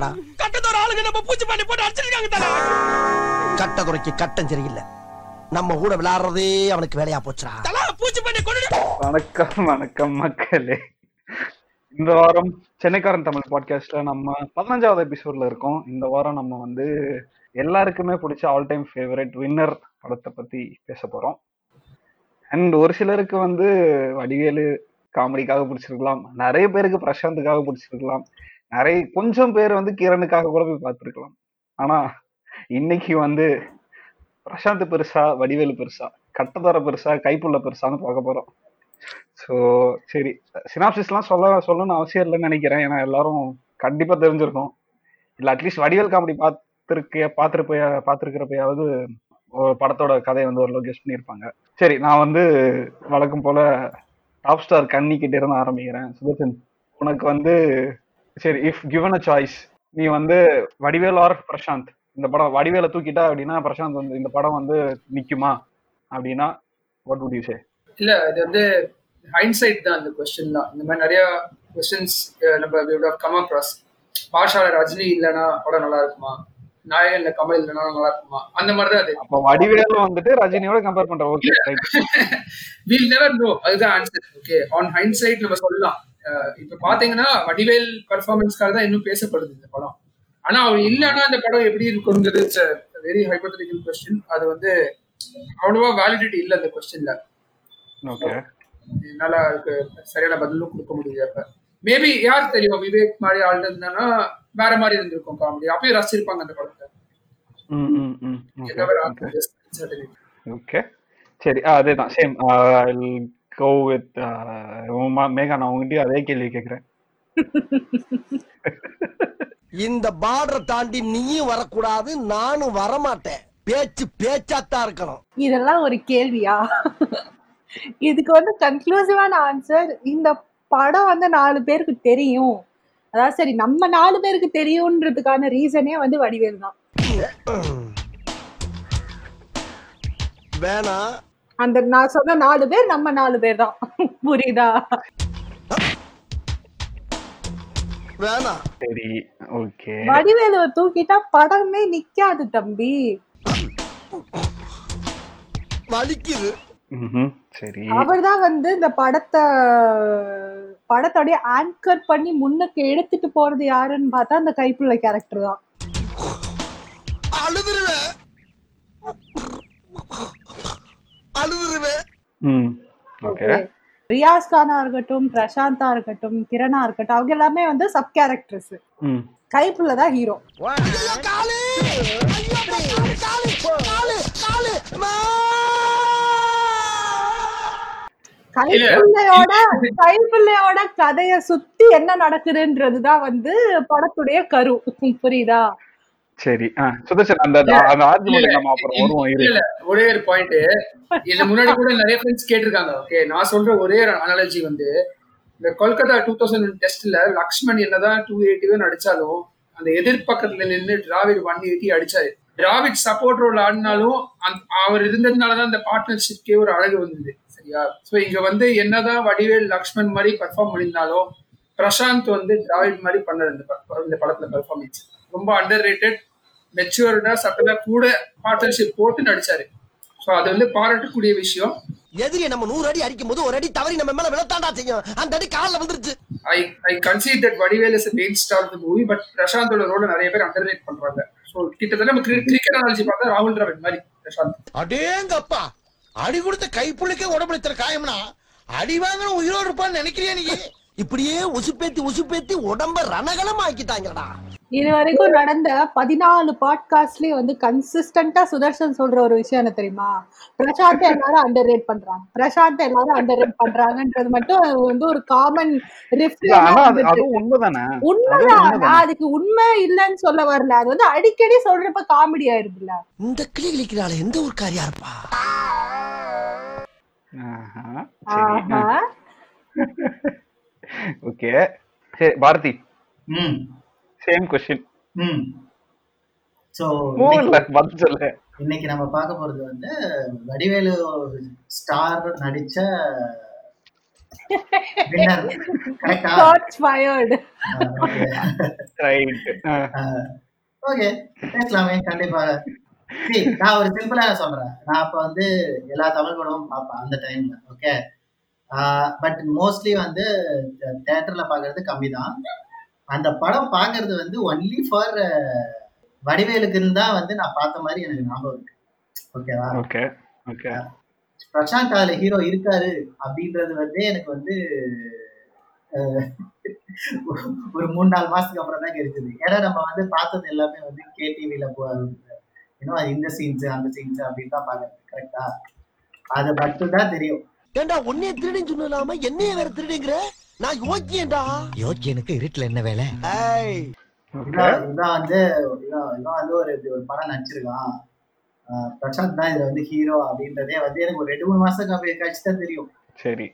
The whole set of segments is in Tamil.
என்னடா கட்டத்தோட ஆளுங்க நம்ம பூச்சி பண்ணி போட்டு அடிச்சிருக்காங்க தல கட்டதுறைக்கு கட்டம் சரியில்லை. நம்ம கூட விளையாடுறதே அவனுக்கு வேலையா போச்சுடா. தல பூச்சி பண்ணி கொண்டு வணக்கம் வணக்கம் மக்களே. இந்த வாரம் சென்னைக்காரன் தமிழ் பாட்காஸ்ட்ல நம்ம பதினஞ்சாவது எபிசோட்ல இருக்கோம். இந்த வாரம் நம்ம வந்து எல்லாருக்குமே பிடிச்ச ஆல் டைம் ஃபேவரட் வின்னர் படத்தை பத்தி பேச போறோம். அண்ட் ஒரு சிலருக்கு வந்து வடிவேலு காமெடிக்காக பிடிச்சிருக்கலாம். நிறைய பேருக்கு பிரசாந்துக்காக பிடிச்சிருக்கலாம். நிறைய கொஞ்சம் பேர் வந்து கிரணுக்காக கூட போய் பார்த்துருக்கலாம். ஆனா இன்னைக்கு வந்து பிரசாந்த் பெருசா வடிவேலு பெருசா கட்டத்தர பெருசா கைப்புள்ள பெருசான்னு பார்க்க போறோம். ஸோ சரி. சினாப்சிஸ்லாம் சொல்ல சொல்லணும்னு அவசியம் இல்லைன்னு நினைக்கிறேன். ஏன்னா எல்லாரும் கண்டிப்பா தெரிஞ்சிருக்கும். இல்லை அட்லீஸ்ட் வடிவேல் காமெடி பார்த்துருக்க பார்த்துருப்ப பார்த்துருக்கிறப்பயாவது ஒரு படத்தோட கதையை வந்து ஓரளவு கெஸ்ட் பண்ணியிருப்பாங்க. சரி நான் வந்து வழக்கம் போல டாப் ஸ்டார் கண்ணி கிட்ட இருந்து ஆரம்பிக்கிறேன். சுதர்சன் உனக்கு வந்து சரி இஃப் கிவன் அ சாய்ஸ் நீ வந்து வடிவேல் ஆர் பிரசாந்த் இந்த படம் வடிவேல தூக்கிட்டா அப்படின்னா பிரசாந்த் வந்து இந்த படம் வந்து நிக்குமா அப்படின்னா வாட் வுட் யூ சே இல்ல இது வந்து ஹைன்சைட் தான் அந்த கொஸ்டின் தான். இந்த மாதிரி நிறைய கொஸ்டின்ஸ் நம்ம கம் அக்ராஸ் பாஷால ரஜினி இல்லைன்னா படம் நல்லா இருக்குமா? நாயகன் இல்ல கமல் இல்லைன்னா நல்லா இருக்குமா? அந்த மாதிரி தான் அது. அப்போ வடிவேல வந்துட்டு ரஜினியோட கம்பேர் பண்ற ஓகே வில் நெவர் நோ அதுதான் ஆன்சர் ஓகே ஆன் ஹைன்சைட் நம்ம சொல்லலாம். இப்ப பாத்தீங்கன்னா வடிவேல் பர்ஃபார்மன்ஸ்க்காக தான் இன்னும் பேசப்படுது இந்த படம். ஆனா அவர் இல்லைன்னா அந்த படம் எப்படி இருக்குங்கிறது இட்ஸ் வெரி ஹைபோதட்டிக்கல் கொஸ்டின் அது வந்து அவ்வளவா வேலிடிட்டி இல்ல அந்த கொஸ்டின்ல ஓகே என்னால அதுக்கு சரியான பதிலும் கொடுக்க முடியல அப்ப மேபி யார் தெரியும்? விவேக் மாதிரி ஆள் இருந்தானா வேற மாதிரி இருந்திருக்கும் காமெடி அப்பயும் ரசிச்சிருப்பாங்க அந்த படத்தை. ஓகே சரி அதேதான். சேம் கோ வித் மேகா நான் உங்ககிட்டயும் அதே கேள்வி கேக்குறேன் இந்த பார்டரை தாண்டி நீயும் வரக்கூடாது நானும் வரமாட்டேன். பேச்சு பேச்சாத்தான் இருக்கணும். இதெல்லாம் ஒரு கேள்வியா? இதுக்கு வந்து கன்க்ளூசிவான ஆன்சர் இந்த படம் வந்து நாலு பேருக்கு தெரியும். அதாவது சரி நம்ம நாலு பேருக்கு தெரியும்ன்றதுக்கான ரீசனே வந்து வடிவேல் தான். வேணாம். அந்த நான் சொன்ன நாலு பேர் நம்ம நாலு பேர் தான் புரியுதா சரி ஓகே. வடிவேலுவை தூக்கிட்டா படமே நிக்காது தம்பி. வலிக்குது. சரி. அவர்தான் வந்து இந்த படத்தை படத்தோடைய ஆங்கர் பண்ணி முன்னுக்கு எடுத்துட்டு போறது யாருன்னு பார்த்தா அந்த கைப்புள்ள கேரக்டர் தான். அழுதுருவேன். அழுதுருவேன் ம். ஓகே. ரியாஸ் கானா இருக்கட்டும் பிரசாந்தா இருக்கட்டும் கிரணா இருக்கட்டும் அவங்க எல்லாமே வந்து சப் கேரக்டர்ஸ் ம். கைப்புள்ள தான் ஹீரோ ஐயோ, காலு! ஐயோ, காலு, காலு, காலு, காலு, அம்மா! கைப்புள்ளையோட கைப்புள்ளையோட கதைய சுத்தி என்ன நடக்குதுன்றதுதான் வந்து படத்துடைய கரு. புரியுதா? சரி ஆ சுதர்சன் அந்த அந்த ஆர்குமெண்ட் நம்ம அப்புறம் வருவோம் இல்ல ஒரே ஒரு பாயிண்ட் இதுல முன்னாடி கூட நிறைய ஃப்ரெண்ட்ஸ் கேட்டிருக்காங்க ஓகே நான் சொல்ற ஒரே ஒரு அனாலஜி வந்து இந்த கொல்கத்தா டூ தௌசண்ட் டெஸ்ட்ல லக்ஷ்மண் என்னதான் டூ எயிட்டிவே அடிச்சாலும் அந்த எதிர்பக்கத்துல நின்று டிராவிட் ஒன் எயிட்டி அடிச்சாரு. டிராவிட் சப்போர்ட் ரோல் ஆடினாலும் அவர் இருந்ததுனாலதான் அந்த பார்ட்னர்ஷிப்கே ஒரு அழகு வந்தது சரியா? சோ இங்க வந்து என்னதான் வடிவேல் லக்ஷ்மண் மாதிரி பர்ஃபார்ம் பண்ணியிருந்தாலும் பிரசாந்த் வந்து டிராவிட் மாதிரி பண்ணாரு இந்த படத்துல பெர்ஃபார்மன்ஸ் ரொம்ப அண்டர் ரேட்டட் மெச்சூர்டா சட்டதா கூட பார்ட்னர்ஷிப் போட்டு நடிச்சாரு. ஸோ அது வந்து பாராட்டக்கூடிய விஷயம். எதிரியை நம்ம நூறு அடி அடிக்கும் போது ஒரு அடி தவறி நம்ம மேல விழத்தாண்டா செய்யும். அந்த அடி காலில் வந்துருச்சு I I concede that Vadivel is main star of movie but பிரசாந்தோட ரோல நிறைய பேர் அண்டர் ரேட் பண்றாங்க. ஸோ கிட்டத்தட்ட நம்ம கிரிக்கெட் அனாலஜி பார்த்தா ராகுல் டிராவிட் மாதிரி பிரசாந்த். அடேங்கப்பா! அடி கொடுத்த கைப்புள்ளிக்கே உடம்புல இத்தனை காயம்னா அடி வாங்கின உயிரோடு இருப்பான்னு நினைக்கிறியா நீ? இப்படியே உசுப்பேத்தி உசுப்பேத்தி உடம்ப ரணகலம் ஆக்கிட்டாங்கடா இது வரைக்கும் நடந்த பதினாலு பாட்காஸ்ட்லயே வந்து கன்சிஸ்டன்டா சுதர்ஷன் சொல்ற ஒரு விஷயம் என்ன தெரியுமா? பிரசாந்த் எல்லாரும் அண்டர் ரேட் பண்றாங்க. பிரசாந்த் எல்லாரும் அண்டர் ரேட் பண்றாங்கன்றது மட்டும் வந்து ஒரு காமன் உண்மைதானே? அதுக்கு உண்மை இல்லைன்னு சொல்ல வரல. அது வந்து அடிக்கடி சொல்றப்ப காமெடி ஆயிருதுல்ல. இந்த கிளி கிளிக்கிறாள் எந்த ஒரு காரியா இருப்பா? ஓகே சரி பாரதி. ம். சேம் கொஸ்டின் ம் ஸோ இல்ல பதில் சொல்லு. இன்னைக்கு நம்ம பார்க்க போறது வந்து வடிவேலு ஸ்டார் நடிச்ச ஓகே பேசலாமே கண்டிப்பாக See, நான் ஒரு சிம்பிளா சொல்றேன். நான் அப்ப வந்து எல்லா தமிழ் படமும் பார்ப்பேன் அந்த டைம்ல ஓகே பட் மோஸ்ட்லி வந்து தேட்டர்ல பாக்குறது கம்மி தான் அந்த படம் பாக்குறது வந்து ஒன்லி ஃபார் வடிவேலுக்குன்னு தான் வந்து நான் பார்த்த மாதிரி எனக்கு ஞாபகம் இருக்கு. ஓகேவா? Okay okay. பிரசாந்த் அதுல ஹீரோ இருக்காரு அப்படின்றது வந்து எனக்கு வந்து ஒரு மூணு நாலு மாசத்துக்கு அப்புறம் தான் கிடைச்சது. ஏன்னா நம்ம வந்து பார்த்தது எல்லாமே வந்து கேடிவில இன்னும் இந்த சீன்ஸ் அந்த சீன்ஸ் அப்படின்னு தான் பாக்குறது கரெக்டா அது மட்டும் தான் தெரியும். ஏண்டா உன்னைய திருடின்னு சொல்லாம என்னைய வேற திருடிங்கிற? நான் யோக்கியேண்டா யோக்கியனுக்கு இருட்டுல என்ன வேலை? இதான் வந்து இதான் வந்து ஒரு படம் நடிச்சிருக்கான். பிரசாந்த் தான் இதுல வந்து ஹீரோ அப்படின்றதே வந்து எனக்கு ஒரு ரெண்டு மூணு மாசத்துக்கு அப்படி கழிச்சு தான் தெரியும். சரி?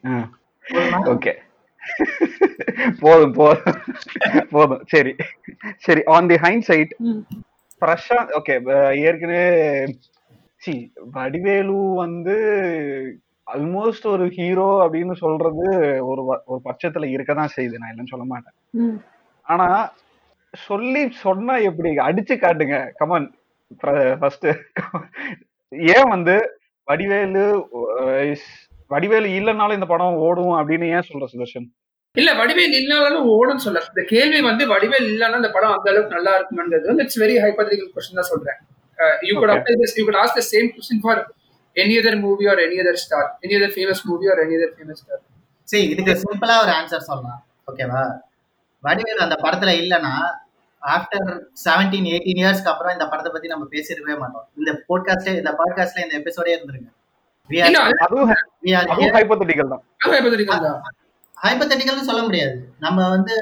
ஓகே. போதும் போதும். போதும். சரி. சரி on the hindsight. Prashanth okay ஏற்கனவே சி வடிவேலு வந்து ஆல்மோஸ்ட் ஒரு ஹீரோ அப்படின்னு சொல்றது ஒரு வ- ஒரு பட்சத்துல இருக்கதான் செய்யுது. நான் இல்லைன்னு சொல்ல மாட்டேன். ஆனா சொல்லி சொன்னா எப்படி? அடிச்சு காட்டுங்க. கமன் ஃபர்ஸ்ட் ஏன் வந்து வடிவேலு வடிவேலு இல்லைனாலும் இந்த படம் ஓடும் அப்படின்னு ஏன் சொல்ற சுதர்ஷன்? இல்ல வடிவேல் இல்லைனாலும் ஓடும் சொல்ல. இந்த கேள்வி வந்து வடிவேல் இல்லைன்னா அந்த படம் அந்த அளவுக்கு நல்லா இருக்குமான்றது வந்து இட்ஸ் வெரி ஹைப்போதெட்டிக்கல் கொஸ்டின் தான் சொல்றேன். You could. Apply this you could ask the same question for any other movie or any other star any other famous movie or any other famous star சரி இதுக்கு சிம்பிளா ஒரு ஆன்சர் சொல்லலாம். ஓகேவா வடிவேல் அந்த படத்துல இல்லைன்னா ஆஃப்டர் செவன்டீன் எயிட்டீன் இயர்ஸ்க்கு அப்புறம் இந்த படத்தை பத்தி நம்ம பேசிருக்கவே மாட்டோம். இந்த போட்காஸ்டே இந்த பாட்காஸ்ட்ல இந்த எபிசோடே தான். ஹைபத்தட்டிக்கல்னு சொல்ல முடியாது. நம்ம வந்து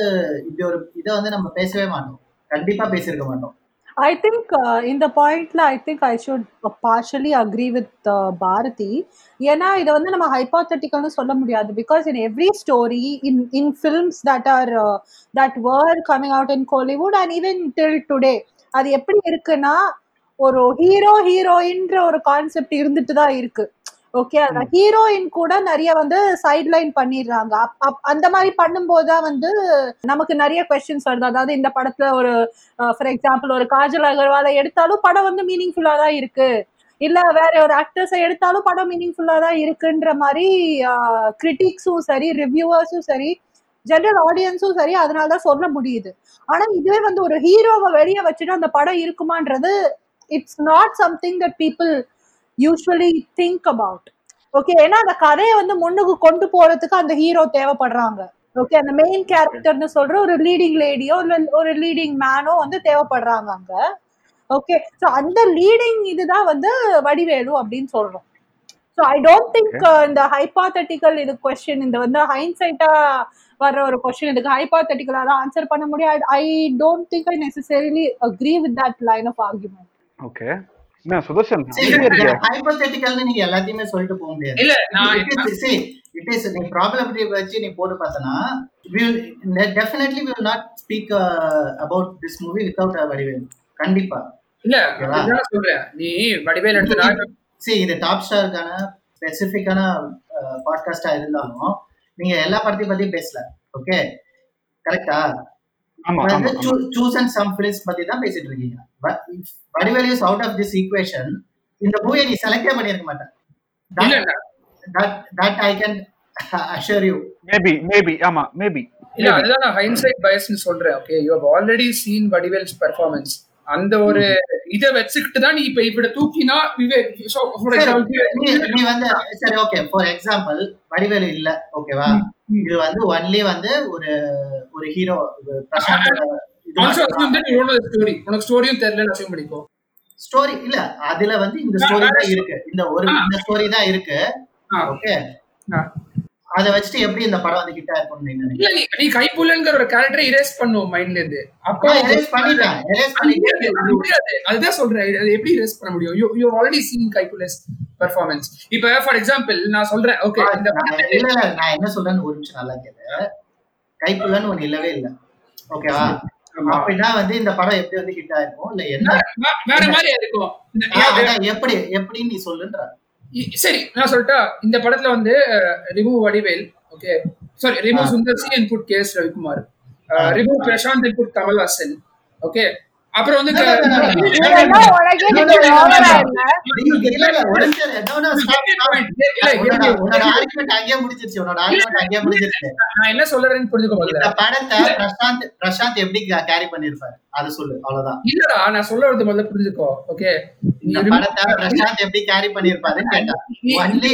இப்படி ஒரு இதை வந்து நம்ம பேசவே மாட்டோம். கண்டிப்பா பேசியிருக்க மாட்டோம். I think uh, பாயிண்ட்ல I think I I think agree with Bharathi ஏன்னா இதை வந்து நம்ம ஹைபாத்தட்டிக்கல்னு சொல்ல முடியாது. Because in every story in in films that are that were coming out in Kollywood and even till today அது எப்படி இருக்குன்னா ஒரு ஹீரோ ஹீரோயின்ற ஒரு கான்செப்ட் இருந்துட்டு தான் இருக்கு. ஓகே ஹீரோயின் கூட நிறைய வந்து சைட்லைன் பண்ணிடுறாங்க. அப்- அப்- அந்த மாதிரி பண்ணும்போது தான் வந்து நமக்கு நிறைய கொஸ்டின்ஸ் வருது. அதாவது இந்த படத்துல ஒரு ஃபார் எக்ஸாம்பிள் ஒரு காஜல் அகர்வாலை எடுத்தாலும் படம் வந்து மீனிங்ஃபுல்லா தான் இருக்கு. இல்ல வேற ஒரு ஆக்டர்ஸை எடுத்தாலும் படம் மீனிங்ஃபுல்லா தான் இருக்குன்ற மாதிரி கிரிட்டிக்ஸும் சரி ரிவ்யூவர்ஸும் சரி ஜெனரல் ஆடியன்ஸும் சரி அதனால தான் சொல்ல முடியுது. ஆனா இதுவே வந்து ஒரு ஹீரோவை வெளியே வச்சுட்டு அந்த படம் இருக்குமான்றது it's not something that people usually think about okay ஏன்னா அந்த கதையை வந்து முன்னுக்கு கொண்டு போறதுக்கு அந்த ஹீரோ தேவைப்படுறாங்க. ஓகே அந்த மெயின் கேரக்டர்னு சொல்ற ஒரு லீடிங் லேடியோ இல்ல ஒரு லீடிங் மேனோ வந்து தேவைப்படுறாங்க அங்க. ஓகே ஸோ அந்த லீடிங் இதுதான் வந்து வடிவேலு அப்படின்னு சொல்றோம். ஸோ ஐ டோன்ட் திங்க் இந்த ஹைபாத்தட்டிக்கல் இது கொஸ்டின் இந்த வந்து ஹைன்சைட்டா வர்ற ஒரு கொஸ்டின் இதுக்கு ஹைபாத்தட்டிக்கலா தான் ஆன்சர் பண்ண முடியாது I don't think I necessarily agree with that line of argument okay என்ன சுதர்ஷன்? ஹைபத்தட்டிக்கல்னு நீங்க எல்லாத்தையுமே சொல்லிட்டு போக முடியாது. இல்ல it is நீ ப்ராப்ளம் வச்சு நீ போட்டு பார்த்தனா will definitely we will not speak uh, about this movie without a Vadivel கண்டிப்பா. இல்ல சொல்றேன். நீ வடிவேல் எடுத்து சரி இது டாப் ஸ்டாருக்கான ஸ்பெசிஃபிக்கான பாட்காஸ்டா இருந்தாலும் நீங்க எல்லா படத்தையும் பத்தி பேசல. ஓகே கரெக்டா. சூஸ் அண்ட் சம் ஃபிலிம்ஸ் பத்தி தான் பேசிட்டு இருக்கீங்க. But Vadivel is out of this equation இந்த மூவியை நீ செலக்டே பண்ணியிருக்க மாட்டேன் that I can assure you maybe maybe ஆமா மேபி இல்ல அதுதான் நான் ஹைன்சைட் பயஸ்னு சொல்றேன் okay you have already seen Vadivel's performance அந்த ஒரு இதை வச்சுக்கிட்டு தான் நீ இப்ப இப்படி தூக்கினா விவேக் so, for சரி, example, நீ வந்து சரி ஓகே ஃபார் எக்ஸாம்பிள் வடிவேலு இல்ல ஓகேவா இது வந்து ஒன்லி வந்து ஒரு ஒரு ஹீரோ also உனக்கு ஸ்டோரியும் தெரியலன்னு அசியூம் பண்ணிக்கோ. ஸ்டோரி இல்ல அதுல வந்து இந்த ஸ்டோரி தான் இருக்கு. இந்த ஒரு. இந்த ஸ்டோரி தான் இருக்கு. ஓகே. அத வச்சுட்டு எப்படி இந்த படம் வந்து ஹிட் இல்ல நீ ஒரு கேரக்டரை இரேஸ் பண்ணுவோம் மைண்ட்ல இருந்து. அப்போ பண்ணிட்டேன். அதுதான் சொல்றேன். அது எப்படி இரேஸ் பண்ண முடியும்? You you already seen Kaipulla's performance இப்ப ஃபார் எக்ஸாம்பிள் நான் சொல்றேன். ஓகே இந்த இல்ல நான் என்ன சொல்றேன்னு ஒரு நிமிஷம் நல்லா கேளு. கைப்புலன்னு ஒண்ணு இல்லவே இல்ல. ஓகேவா. அப்படின்னா வந்து இந்த படம் எப்படி வந்து ஹிட் ஆயிருக்கும்? இல்ல என்ன? வேற மாதிரி இருக்கும்? எப்படி எப்படின்னு நீ சொல்லுன்ற. சரி நான் சொல்லிட்டா இந்த படத்துல வந்து remove Vadivel okay sorry remove Sundar C and put KS Ravikumar. Remove Prashanth and put Kamal Haasan okay அப்புறம் வந்து நான் என்ன சொல்றேன்னு புரிஞ்சுக்க படத்தை பிரசாந்த் பிரசாந்த் எப்படி கேரி பண்ணிருப்பாரு அது சொல்லு அவ்வளவுதான் இல்லடா நான் முதல்ல புரிஞ்சுக்கோ ஓகே இந்த படத்தை பிரசாந்த் எப்படி கேரி பண்ணிருப்பாருன்னு கேட்டேன் ஒன்லி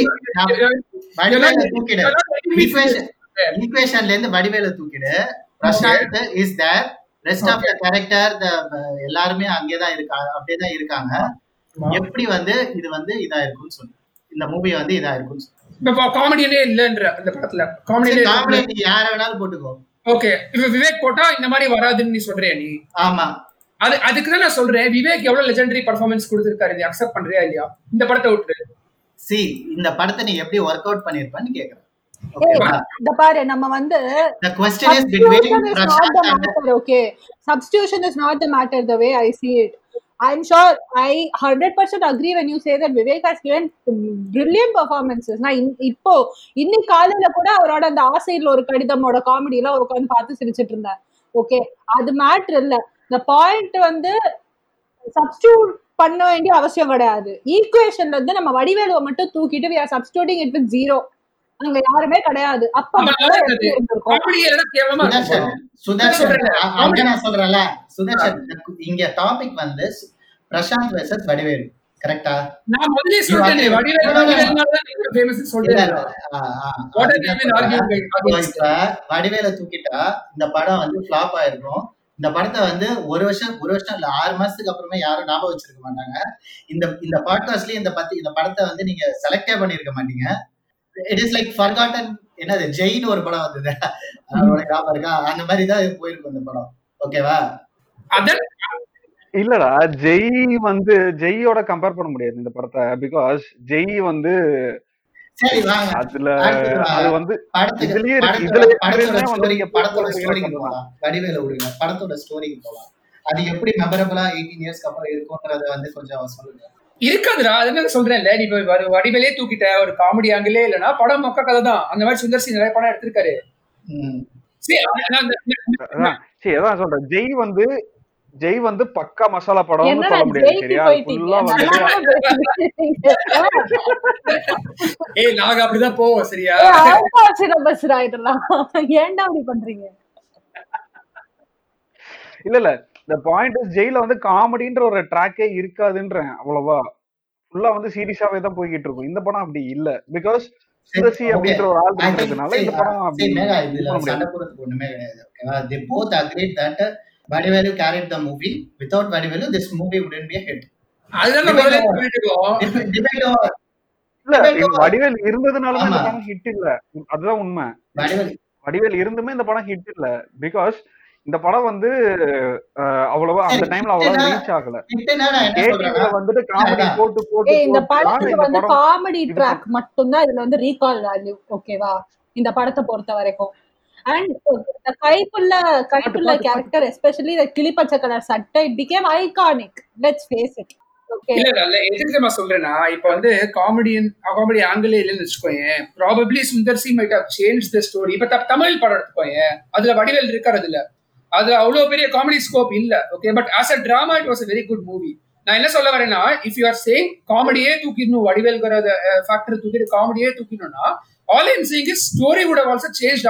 தூக்கிடு ஈக்குவேஷன் ஈக்குவேஷன்ல இருந்து வடிவேல தூக்கிடு Prashanth is there rest of the character எல்லாருமே அங்கேதான் இருக்கா அப்படியேதான் இருக்காங்க. எப்படி வந்து இது வந்து இதா இருக்கும்னு சொல்லு இந்த மூவி வந்து இதா இருக்கும்னு சொல்லு இப்ப காமெடியனே இல்லன்ற அந்த படத்துல. காமெடி நீ யார வேணாலும் போட்டுக்கோ. ஓகே இப்ப விவேக் போட்டா இந்த மாதிரி வராதுன்னு நீ சொல்றியா நீ? ஆமா. அது அதுக்கு தான் நான் சொல்றேன். விவேக் எவ்வளவு லெஜெண்டரி பர்ஃபார்மன்ஸ் கொடுத்திருக்காரு? நீ அக்செப்ட் பண்றியா இல்லையா? இந்த படத்தை விட்டு சி இந்த படத்தை நீ எப்படி ஒர்க் அவுட் பண்ணிருப்பேன்னு கேக்குறேன். பாரு நம்ம வந்து substitution is not the matter the way i see it i'm sure i 100% agree when you say that vivek has given brilliant performances நான் இப்போ இன்னைக்கு காலையில கூட அவரோட அந்த ஆசையில் ஒரு கடிதமோட காமெடியில உட்காந்து பார்த்து சிரிச்சிட்டு இருந்தேன் ஓகே அது மேட்ரு இல்ல இந்த பாயிண்ட் வந்து சப்ஸ்டியூட் பண்ண வேண்டிய அவசியம் கிடையாது ஈக்குவேஷன்ல இருந்து நம்ம வடிவேலுவை மட்டும் தூக்கிட்டு substituting it with zero அங்க யாருமே கிடையாது. அப்ப நான் சொல்றேன்ல சுதர்ஷன் இங்க டாபிக் வந்து பிரசாந்த் வெர்சஸ் வடிவேலு கரெக்டா நான் முதல்ல சொல்றேன் வடிவேல தூக்கிட்டா இந்த படம் வந்து ஃபிளாப் ஆயிருக்கும். இந்த படத்தை வந்து ஒரு வருஷம் ஒரு வருஷம் இல்ல ஆறு மாசத்துக்கு அப்புறமே யாரும் ஞாபகம் வச்சிருக்க மாட்டாங்க. இந்த இந்த பாட்காஸ்ட்லயும் இந்த பத்தி இந்த படத்தை வந்து நீங்க செலக்டே பண்ணிருக்க மாட்டீங்க. இட் இஸ் லைக் ஃபர்காட்டன் என்னது ஜெயின் ஒரு படம் வந்தது. அதோட ஞாபகம் இருக்கா? அந்த மாதிரி தான் போயிருக்கும் இந்த படம். ஓகேவா அதான் இல்லடா ஜெய் வந்து ஜெய்யோட கம்பேர் பண்ண முடியாது இந்த படத்தை பிகாஸ் ஜெய் வந்து சரி வாங்க. அதுல. அது வந்து இதுலயே இதுல படத்தோட ஸ்டோரிக்கு போகலாம் வடிவேல விடுங்க படத்தோட ஸ்டோரிக்கு போகலாம் அது எப்படி மெமரபிளா எயிட்டீன் இயர்ஸ்க்கு அப்புறம் இருக்கும்ன்றத வந்து கொஞ்சம் சொல்லுங்க. இருக்காதுடா அதுன்னு சொல்றேன்ல. நீ வ- வடிவேலே தூக்கிட்ட ஒரு காமெடி ஆங்கிலே இல்லனா படம் மொக்க கதை தான். அந்த மாதிரி சுந்தர் சி நிறைய படம் எடுத்திருக்காரு. ம். சரி, அதான் சொல்றேன். ஜெய் வந்து ஜெய் வந்து பக்கா மசாலா படம்னு என்னடா சொல்ல முடியாது சரியா? ஃபுல்லா ஏய் நாங்க அப்படிதான் போவோம் சரியா? ஏன்டா அப்படி பண்றீங்க? இல்ல இல்ல. இந்த பாயிண்ட் ஜெயில வந்து காமெடின்ற ஒரு ட்ராக்கே இருக்காதுன்றேன் அவ்வளவா. ஃபுல்லா வந்து சீரியஸாவே தான் போய்கிட்டு இருக்கும் இந்த படம் அப்படி இல்ல. பிகாஸ் சரி, சுதர்சி okay. அப்படின்ற ஒரு ஆள் I think, இருக்கிறதுனால இந்த படம் அப்படி மேகா, இதுல சண்டை ஒண்ணுமே கிடையாது. ஓகேவா they both agreed that Vadivelu carried the movie. Without Vadivelu this movie wouldn't be a hit. அதுதான் நம்ம முதல்ல சொல்லிட்டு இருக்கோம் debate over? இல்ல. வடிவேல் இருந்ததுனாலுமே இந்த. படம் ஹிட் இல்ல. அதுதான் உண்மை. வடிவேலு வடிவேல் இருந்துமே இந்த படம் ஹிட் இல்ல. பிகாஸ் இந்த படம் வந்து அவ்வளவா அந்த டைம்ல அவ்வளவா ரீச் ஆகல. வந்துட்டு காமெடி. போட்டு போட்டு இந்த தான் படத்துக்கு வந்து காமெடி ட்ராக் மட்டும்தான் இதுல வந்து ரீகால் வேல்யூ ஓகேவா இந்த படத்தை பொறுத்த வரைக்கும். And Kaipulla Kaipulla character especially இந்த கிளிப்பச்சை கலர் சட்டை it became iconic let's face it okay இல்ல இல்ல, இல்ல எதுக்கு நான் சொல்றேன்னா இப்ப வந்து காமெடியன் காமெடி ஆங்கிள் இல்லைன்னு வச்சுக்கோயேன். Probably Sundar C might have change the story இப்ப தமிழ் படம் எடுத்துக்கோயேன். அதுல வடிவேல் இருக்காரு அதுல. அது அவ்வளவு பெரிய காமெடி ஸ்கோப் இல்ல okay but as a drama it was a very good movie நான் என்ன சொல்ல வரேன்னா இஃப் யூ ஆர் சேயிங் காமெடியே தூக்கிடணும் வடிவேல்கிற ஃபேக்டர் தூக்கிட்டு காமெடியே தூக்கிடணும்னா all I'm saying is story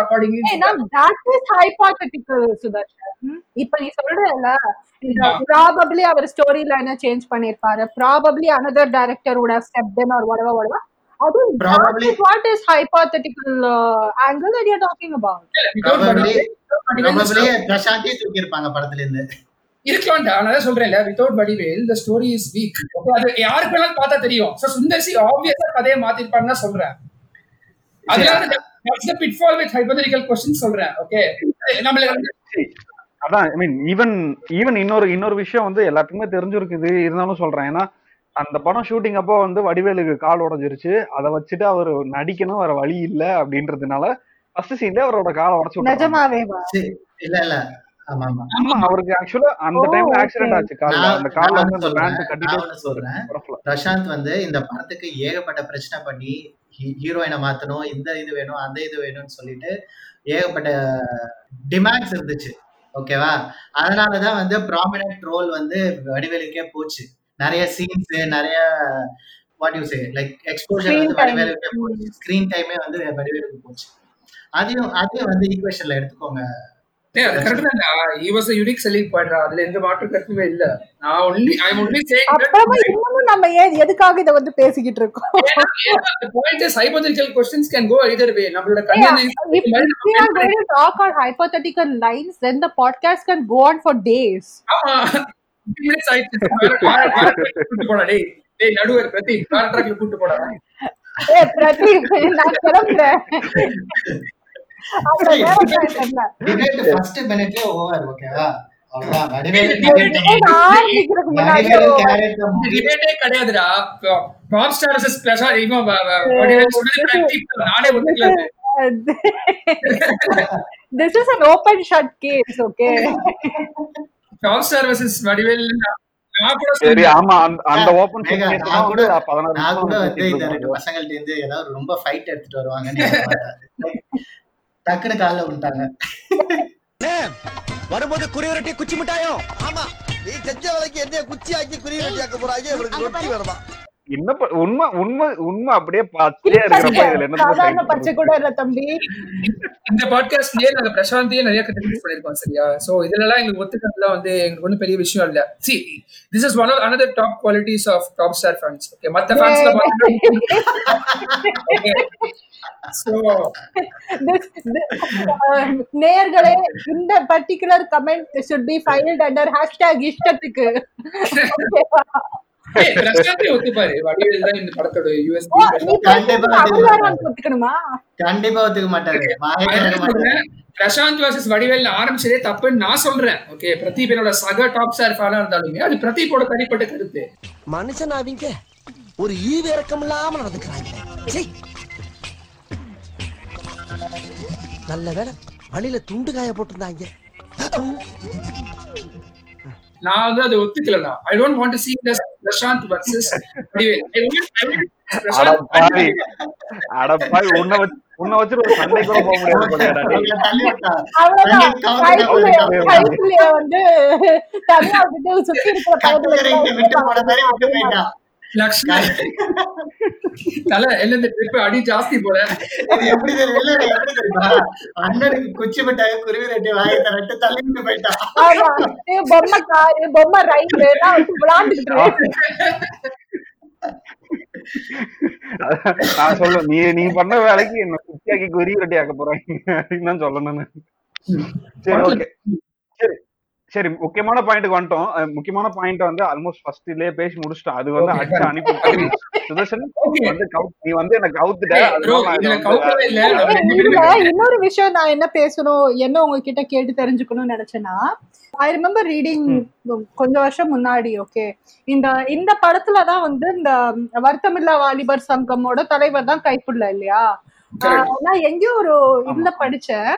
accordingly. ஏய் நான் that is hypothetical சுதர்ஷன்? இப்ப நீ சொல்றல. ப்ராபப்ளி அவர் ஸ்டோரி லைனை சேஞ்ச் பண்ணிருப்பாரு another director would have stepped in or whatever whatever. அது Probably. that is what is hypothetical uh, angle that you're talking about? Without Probably- probably பிரசாந்தே தூக்கியிருப்பாங்க படத்துல இருந்து இருக்கலாம்டா நான் தான் சொல்றேன்ல without Vadivel the story is weak அது யாருக்கு வேணாலும் பார்த்தா தெரியும்? சோ சுந்தர் சி ஆப்வியஸா கதையை மாத்திருப்பாருன்னு தான் சொல்றேன். அதனால that's the pitfall with hypothetical questions சொல்றேன் ஓகே நம்மள சரி, அதான் ஐ மீன் ஈவன் ஈவன் இன்னொரு இன்னொரு விஷயம் வந்து எல்லாத்துக்குமே தெரிஞ்சிருக்குது இருந்தாலும் சொல்றேன். ஏன்னா அந்த படம் ஷூட்டிங் அப்போ வந்து வடிவேலுக்கு கால் உடைஞ்சிருச்சு. அதை வச்சுட்டு அவர் நடிக்கணும் வேற வழி இல்ல அப்படின்றதுனால ஃபர்ஸ்ட் சீன்ல அவரோட காலை உடச்சு. நிஜமாவே இல்ல இல்ல. ஆமா ஆமா. ஆமா அவருக்கு ஆக்சுவலா அந்த டைம்ல. ஆக்சிடென்ட் ஆச்சு. கால்ல நான் அந்த கால்ல நான் வந்து அந்த சொல்றேன் பிரசாந்த் வந்து இந்த படத்துக்கு ஏகப்பட்ட பிரச்சனை பண்ணி ஹீரோயினை மாத்தணும் இந்த இது வேணும் அந்த இது வேணும்னு சொல்லிட்டு ஏகப்பட்ட டிமாண்ட்ஸ் இருந்துச்சு. ஓகேவா அதனாலதான் வந்து ப்ராமினன்ட் ரோல் வந்து வடிவேலுக்கே போச்சு. நிறைய சீன்ஸ் நிறைய what you say like Screen வந்து. வடிவேலுக்கே போச்சு. ஸ்கிரீன் டைமே வந்து வடிவேலுக்கு போச்சு. அதையும் அதையும் வந்து ஈக்குவேஷன்ல எடுத்துக்கோங்க. நம்ம ஏன் எதுக்காக இதை வந்து பேசிக்கிட்டு இருக்கோம்? ஏன்னா, ஏன்னா, the point is hypothetical questions can go either way. நம்மளோட Yeah, convenience if, if we are going to talk on hypothetical lines, then the podcast can go on for days. ஆமா. 15 minutes ஆயிடுச்சு. டேய். டேய், நடுவர் பிரதீப், வேற track ல கூட்டிட்டு போடா. ஏ பிரதீப் நான் கிளம்புறேன் கிடையாதுடா. நானே ஒத்துக்கல this is an open shut case, okay? Pop star versus Vadivelu நான் நான் கூட சரி. ஆமா அந்த- ஓபன் நான் கூட பதினாறு நான் கூட வந்து இந்த ரெண்டு. பசங்கள்ட்ட இருந்து ஏதாவது ரொம்ப ஃபைட் எடுத்துட்டு வருவாங்கன்னு எதிர்பார்த்தேன். டக்குனு காலில் விட்டாங்க வரும்போது குறிவரட்டி குச்சி மிட்டாயும் ஆமா நீ செஞ்ச வேலைக்கு என்ன குச்சி ஆக்கி குறிவரட்டி ஆக்க போறாங்க இவனுக்கு ரொட்டி வேணுமா என்ன ப- உண்மை உண்மை உண்மை அப்படியே பார்த்துட்டே இருக்கிறப்ப இதுல என்ன சாதாரண பச்சை கூட இல்ல தம்பி. இந்த பாட்காஸ்ட்லயே நாங்க பிரசாந்தையே நிறைய கிரிட்டிஸ் பண்ணிருக்கோம் சரியா? சோ இதுல எல்லாம் எங்களுக்கு ஒத்துக்கிறதுலாம் வந்து எங்களுக்கு ஒன்றும் பெரிய விஷயம் இல்ல. See this is one of another top qualities of top star fans okay மத்த ஃபேன்ஸ்ல சோ This- this- uh, நேயர்களே இந்த particular comment should be filed under hashtag இஷ்டத்துக்கு. கண்டிப்பா ஒத்துக்க மாட்டாரு. பிரசாந்த் வர்சஸ் வடிவேல் ஆரம்பிச்சதே தப்புன்னு நான் சொல்றேன். ஓகே பிரதீப் என்னோட சக டாப் ஸ்டார் ஃபேனா இருந்தாலுமே அது பிரதீப்போட தனிப்பட்ட கருத்து. மனுஷன் அவங்க ஒரு ஈவு இறக்கம் இல்லாம நடந்துக்கிறாங்க. நல்ல வேலை வழியில துண்டு காய போட்டிருந்தாங்க. நான் வந்து அதை ஒத்துக்கலடா I don't want to see this Prashanth versus அடப்பாவி உன்னை வச்சு உன்னை வச்சுட்டு ஒரு சண்டை கூட போக முடியாது லக்ஷ்மி. தல என்ன ட்ரிப் அடி ஜாஸ்தி போல. இது எப்படி இல்ல, எப்படி தெரியுமா? அண்ணனுக்கு குச்சி மிட்டாய் குருவி ரெட்டி வாங்கி தரட்டு தள்ளி விட்டு போயிட்டா. ஆமா. ஏ, பொம்மை காரு. நான் சொல்லுவேன் நீ நீ பண்ண வேலைக்கு என்ன குட்டியாக்கி குறி கட்டி ஆக்க போறாங்க அப்படின்னு தான் சொல்லணும். சரி ஓகே சரி. சரி முக்கியமான பாயிண்ட்க்கு வந்துட்டோம். முக்கியமான பாயிண்ட் வந்து ஆல்மோஸ்ட் ஃபர்ஸ்ட்லயே பேசி முடிச்சிட்டோம். அது வந்து. அடிச்சு அனுப்பி சுதர்ஷன். வந்து நீ வந்து என்ன கவுத்துட்ட. இன்னொரு விஷயம் நான் என்ன பேசணும் என்ன உங்ககிட்ட கேட்டு தெரிஞ்சுக்கணும்னு நினைச்சேன்னா ஐ ரிமெம்பர் ரீடிங் கொஞ்சம் வருஷம் முன்னாடி ஓகே இந்த இந்த படத்துல தான் வந்து இந்த வருத்தமில்லா வாலிபர் சங்கமோட தலைவர் தான் கைப்புள்ள இல்லையா? நான் எங்கேயோ ஒரு இதுல படிச்சேன்.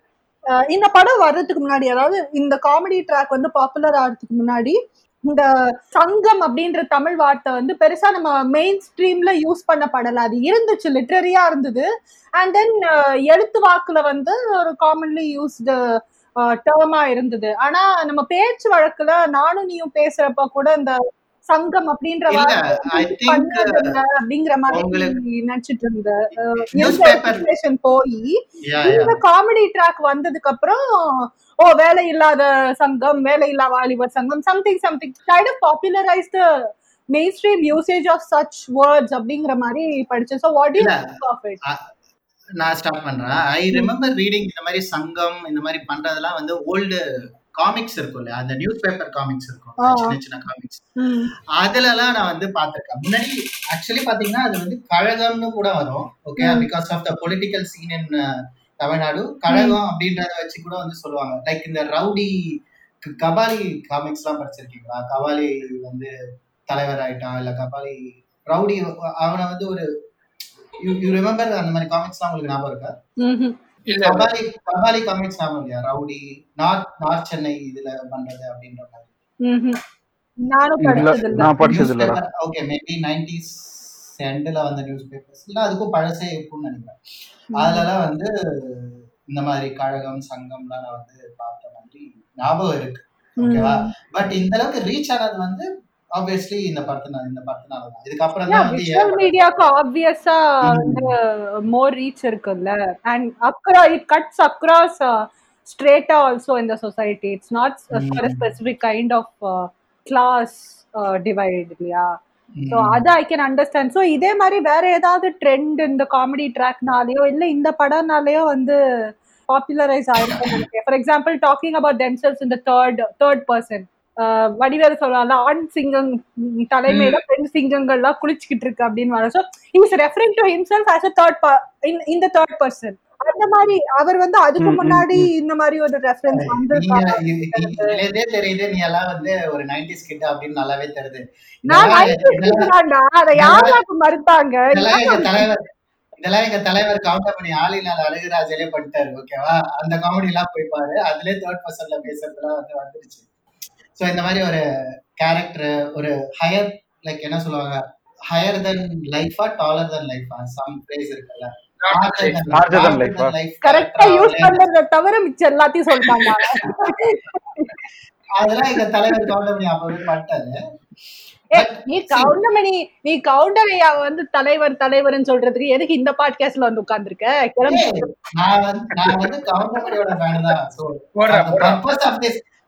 இந்த படம் வர்றதுக்கு முன்னாடி அதாவது இந்த காமெடி ட்ராக் வந்து பாப்புலர் ஆகிறதுக்கு முன்னாடி இந்த சங்கம் அப்படின்ற தமிழ் வார்த்தை வந்து பெருசா நம்ம மெயின் ஸ்ட்ரீம்ல யூஸ் பண்ணப்படல. அது இருந்துச்சு லிட்ரரியா இருந்தது. அண்ட் தென் எழுத்து வாக்குல வந்து ஒரு காமன்லி யூஸ்டு டேர்மா இருந்தது. ஆனா நம்ம பேச்சு வழக்குல நானும் நீயும் பேசுறப்ப கூட இந்த சங்கம் அப்படின்ற அப்படிங்கிற மாதிரி நினைச்சிட்டு இருந்தேன் போய் இந்த. காமெடி ட்ராக் வந்ததுக்கு அப்புறம் ஓ வேலை இல்லாத சங்கம் வேலை இல்லா வாலிபர் சங்கம் something something kind of popularize the mainstream usage of such words அப்படிங்கிற மாதிரி படிச்சேன் so what you. Of it நான் ஸ்டார்ட் பண்றேன் ஐ ரிமெம்பர் ரீடிங் இந்த மாதிரி சங்கம் இந்த மாதிரி பண்றதெல்லாம் வந்து ஓல்டு காமிக்ஸ் இருக்கும் இல்லையா அந்த நியூஸ் பேப்பர் காமிக்ஸ் இருக்கும். சின்ன சின்ன காமிக்ஸ் அதுலலாம் நான் வந்து பார்த்திருக்கேன். முன்னாடி ஆக்சுவலி பாத்தீங்கன்னா அது வந்து கழகம்னு கூட வரும் okay. Because of the political scene in Tamil Nadu. கழகம் அப்படின்றத வச்சு கூட வந்து சொல்லுவாங்க. லைக் இந்த ரவுடி கபாலி காமிக்ஸ் எல்லாம் படிச்சிருக்கீங்களா? கபாலி வந்து தலைவர் ஆயிட்டான் இல்ல கபாலி ரவுடி அவனை வந்து ஒரு யூ ரிமெம்பர் அந்த மாதிரி காமிக்ஸ்லாம் உங்களுக்கு ஞாபகம் இருக்கா? காமிக்ஸ் ஞாபகம் இல்லையா ரவுடி நார்த் நார்த் சென்னை இதுல பண்றது அப்படின்ற மாதிரி. ம்ஹும். நானும் இல்ல படிச்சது இல்ல நான் படிச்சது இல்லடா ஓகே மேபி நைன்டிஸ் எண்டில் வந்த நியூஸ் பேப்பர்ஸ் இல்லை அதுக்கும் பழசே இருக்கும்னு நினைக்கிறேன். அதுலலாம் வந்து இந்த மாதிரி கழகம் சங்கம்லாம் நான் வந்து பார்த்த மாதிரி ஞாபகம் இருக்கு. ஓகேவா பட் இந்த அளவுக்கு ரீச் ஆனது வந்து ஆப்வியஸ்லி இந்த படத்தினால இந்த படத்தினால தான். இதுக்கப்புறம் தான் விஷுவல் மீடியாக்கு ஆப்வியஸா மோர் ரீச் இருக்குல்ல. And across it cuts across ஸ்ட்ரேட்டா also இந்த society it's not for. Specific kind of class divide இல்லையா? ஸோ. அது ஐ கேன் அண்டர்ஸ்டாண்ட் ஸோ இதே மாதிரி வேற ஏதாவது ட்ரெண்ட் இந்த காமெடி ட்ராக்னாலேயோ இல்லை இந்த படம்னாலேயோ வந்து பாப்புலரைஸ் ஆயிருக்கும் for example talking about themselves இந்த தேர்ட் தேர்ட் பர்சன் வடிவேல் சொல்றாங்க ஆண் சிங்கம் தலைமையில பெண் சிங்கங்கள்லாம் குளிச்சுக்கிட்டு இருக்கு அப்படின்னு வர. So is referring to himself as a third இந்த தேர்ட் பர்சன் அந்த மாதிரி அவர் வந்து அதுக்கு முன்னாடி. இந்த மாதிரி ஒரு ரெஃபரன்ஸ் வந்து தெரியுது. நீ எல்லாம் வந்து ஒரு நைன்டிஸ் கிட்ட அப்படின்னு நல்லாவே தெரியுது. நான். அதை யாராக்கு மறுத்தாங்க தலைவர் இதெல்லாம் எங்க தலைவர் கவுண்டர் பண்ணி ஆளினால் அழகுராஜலே பண்ணிட்டாரு ஓகேவா அந்த காமெடி எல்லாம் போய் பாரு. அதுலயே தேர்ட் பர்சன்ல பேசுறதுலாம் வந்து வந்துருச்சு. சோ இந்த மாதிரி ஒரு கேரக்டர் ஒரு ஹையர் லைக் என்ன சொல்லுவாங்க? ஹையர் தென் லைஃபா டாலர் தென் லைஃபா சம் பிளேஸ் இருக்குல்ல? கரெக்டா யூஸ் பண்றத தவிர மிச்சம் எல்லாத்தையும் சொல்லிட்டாங்க. அதெல்லாம் எங்க தலைவர் கவுண்டர் பண்ணி அப்பவே பண்ணிட்டாரு நீ கவுண்டமணி நீ கவுண்டரையா வந்து தலைவர் தலைவர்னு சொல்றதுக்கு எதுக்கு இந்த பாட்காஸ்ட்ல வந்து உட்கார்ந்திருக்க? நான் வந்து நான் வந்து கவுண்டமணியோட ஃபேன் தான். சோ போடுறா,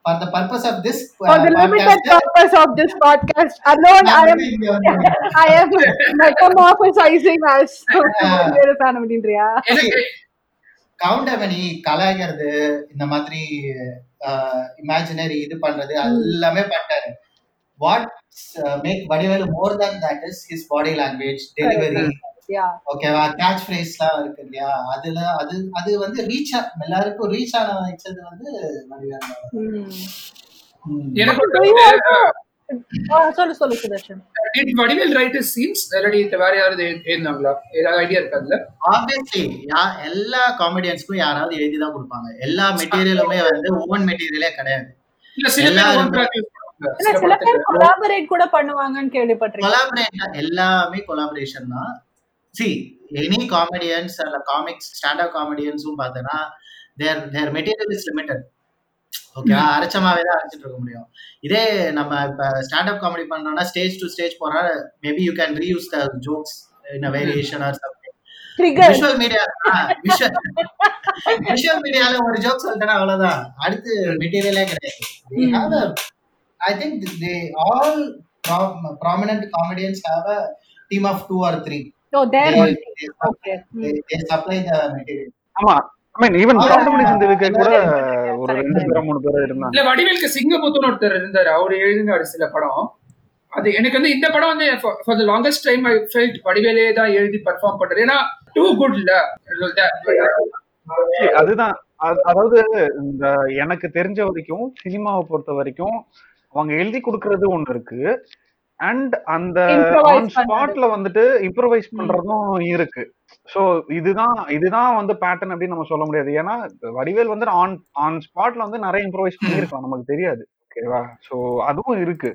for the purpose of this for uh, For the limited podcast, purpose of this podcast, alone I am I am metamorphosizing as அப்படின்றியா எனக்கு கவுண்டமணி கலாய்க்கிறது இந்த மாதிரி இமேஜினரி இது பண்றது எல்லாமே பண்ணிட்டாரு what make Vadivelu more than that is his body language delivery ஓகேவா கேட்ச் ஃப்ரேஸ்லாம் இருக்கு இல்லையா? அதுல அது அது வந்து ரீச் எல்லாருக்கும் ரீச் ஆன வச்சது வந்து வடிவேலு தான். ம். எனக்கு ஒரு Do you doubt. also- ஆ, சொல்லு சொல்லு Sudharshan. Did Vadivel write scenes வேற யாராவது எழு- எழுதினாங்களா? ஏதாவது ஐடியா இருக்காதுல்ல ஆப்வியஸ்லி எல்லா காமெடியன்ஸ்க்கும் யாராவது எழுதி தான் கொடுப்பாங்க. எல்லா மெட்டீரியலுமே வந்து ஓன் மெட்டீரியலே கிடையாது. எல்லாமே கொலாபரேஷன் தான். சி எனி காமெடியன்ஸ் அல்ல காமிக்ஸ் ஸ்டாண்டப் காமெடியன்ஸும் பார்த்தோன்னா there there material is limited okay அரைச்சமாவே தான் அரைச்சிட்டு இருக்க முடியும். இதே நம்ம இப்ப ஸ்டாண்டப் காமெடி பண்றோம்னா ஸ்டேஜ் டு ஸ்டேஜ் போறா maybe you can reuse the jokes in a variation or something visual media visual மீடியால ஒரு ஜோக் சொல்லிட்டேன்னா அவ்வளவுதான். அடுத்து மெட்டீரியலே கிடையாது. I think they all prominent comedians have a team of two or three oh there They- okay they supply the material. ஆமா. ஐ மீன் ஈவன் ஆ, காமெடி சிந்துக்கு கூட correct, ஒரு ரெண்டு correct. பேரோ மூணு பேரோ இருந்தாங்க. இல்ல வடிவேலுக்கு சிங்கமுத்துன்னு ஒருத்தர் இருந்தாரு. அவர் எழுதுனாரு சில படம். அது எனக்கு வந்து இந்த படம் வந்து for the longest time I felt வடிவேலே தான் எழுதி பர்ஃபார்ம் பண்றது ஏன்னா டூ குட் இல்ல அதுதான். அது- அதாவது இந்த எனக்கு தெரிஞ்ச வரைக்கும் சினிமாவை பொறுத்த வரைக்கும் அவங்க எழுதி கொடுக்கறது ஒண்ணு இருக்கு. அண்ட் அந்த ஆன் ஸ்பாட்ல வந்துட்டு இம்ப்ரவைஸ் பண்றதும் இருக்கு. சோ இதுதான் இதுதான் வந்து பேட்டர்ன் அப்படின்னு நம்ம சொல்ல முடியாது. ஏன்னா வடிவேல் வந்து ஆன் ஆன் ஸ்பாட்ல வந்து நிறைய இம்ப்ரவைஸ் பண்ணியிருக்கலாம். நமக்கு தெரியாது. ஓகேவா சோ அதுவும் இருக்கு.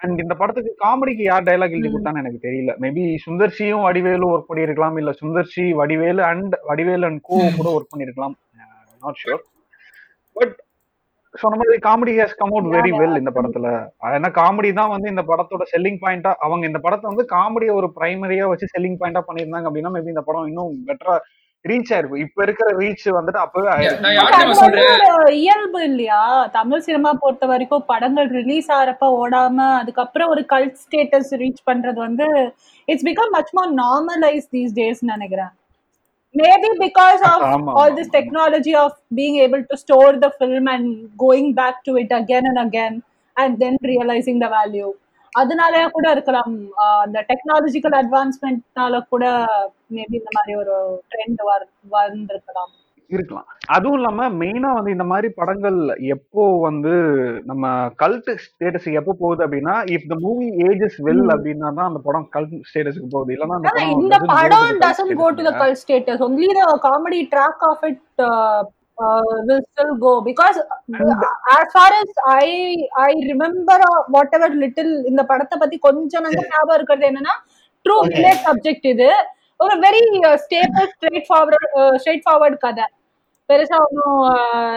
அண்ட் இந்த படத்துக்கு காமெடிக்கு யார் டைலாக் எழுதி கொடுத்தான்னு எனக்கு தெரியல. மேபி சுந்தர்சியும் வடிவேலும் ஒர்க் பண்ணியிருக்கலாம். இல்ல Sundar C Vadivelu and Vadivelu and co கூட ஒர்க் பண்ணியிருக்கலாம். நாட் ஷூர் பட் சொன்ன மாதிரி comedy has come out very well இந்த படத்துல. ஏன்னா காமெடி தான் வந்து இந்த படத்தோட செல்லிங் பாயிண்டா அவங்க இந்த படத்தை வந்து காமெடியை ஒரு பிரைமரியா வச்சு செல்லிங் பாயிண்டா பண்ணியிருந்தாங்க அப்படின்னா மேபி இந்த படம் இன்னும் பெட்டரா ரீச் ஆயிருக்கும் இப்ப இருக்கிற ரீச் வந்துட்டு அப்பவே இயல்பு இல்லையா? தமிழ் சினிமா பொறுத்த வரைக்கும் படங்கள் ரிலீஸ் ஆறப்ப ஓடாம அதுக்கப்புறம் ஒரு கல்ட் ஸ்டேட்டஸ் ரீச் பண்றது வந்து it's become much more normalize these days நினைக்கிறேன். Maybe because of all this. Technology of being able to store the film and going back to it again and again and then realizing the value அதனால கூட இருக்கலாம். அந்த டெக்னாலஜிக்கல் அட்வான்ஸ்மெண்ட்னால கூட மேபி இந்த மாதிரி ஒரு ட்ரெண்ட் வந்திருக்கலாம். இருக்கலாம் அதுவும் இல்லாம மெயினா வந்து இந்த மாதிரி படங்கள் எப்போ வந்து நம்ம கல்ட் ஸ்டேட்டஸ் எப்போ போகுது அப்படின்னா if the movie ages well. அப்படின்னா தான் அந்த படம் கல்ட் ஸ்டேட்டஸ்க்கு போகுது இல்லைன்னா அந்த ஆனா படம் இந்த படம் the status. cult status. Only the comedy track of it uh, uh, will still go because And- as far as I I remember uh, whatever little இந்த படத்தை பத்தி கொஞ்சம் நல்ல ஞாபகம் இருக்கிறது என்னன்னா ட்ரூ சப்ஜெக்ட் இது ஒரு very stable straightforward straightforward கதை பெருசா ஒன்றும்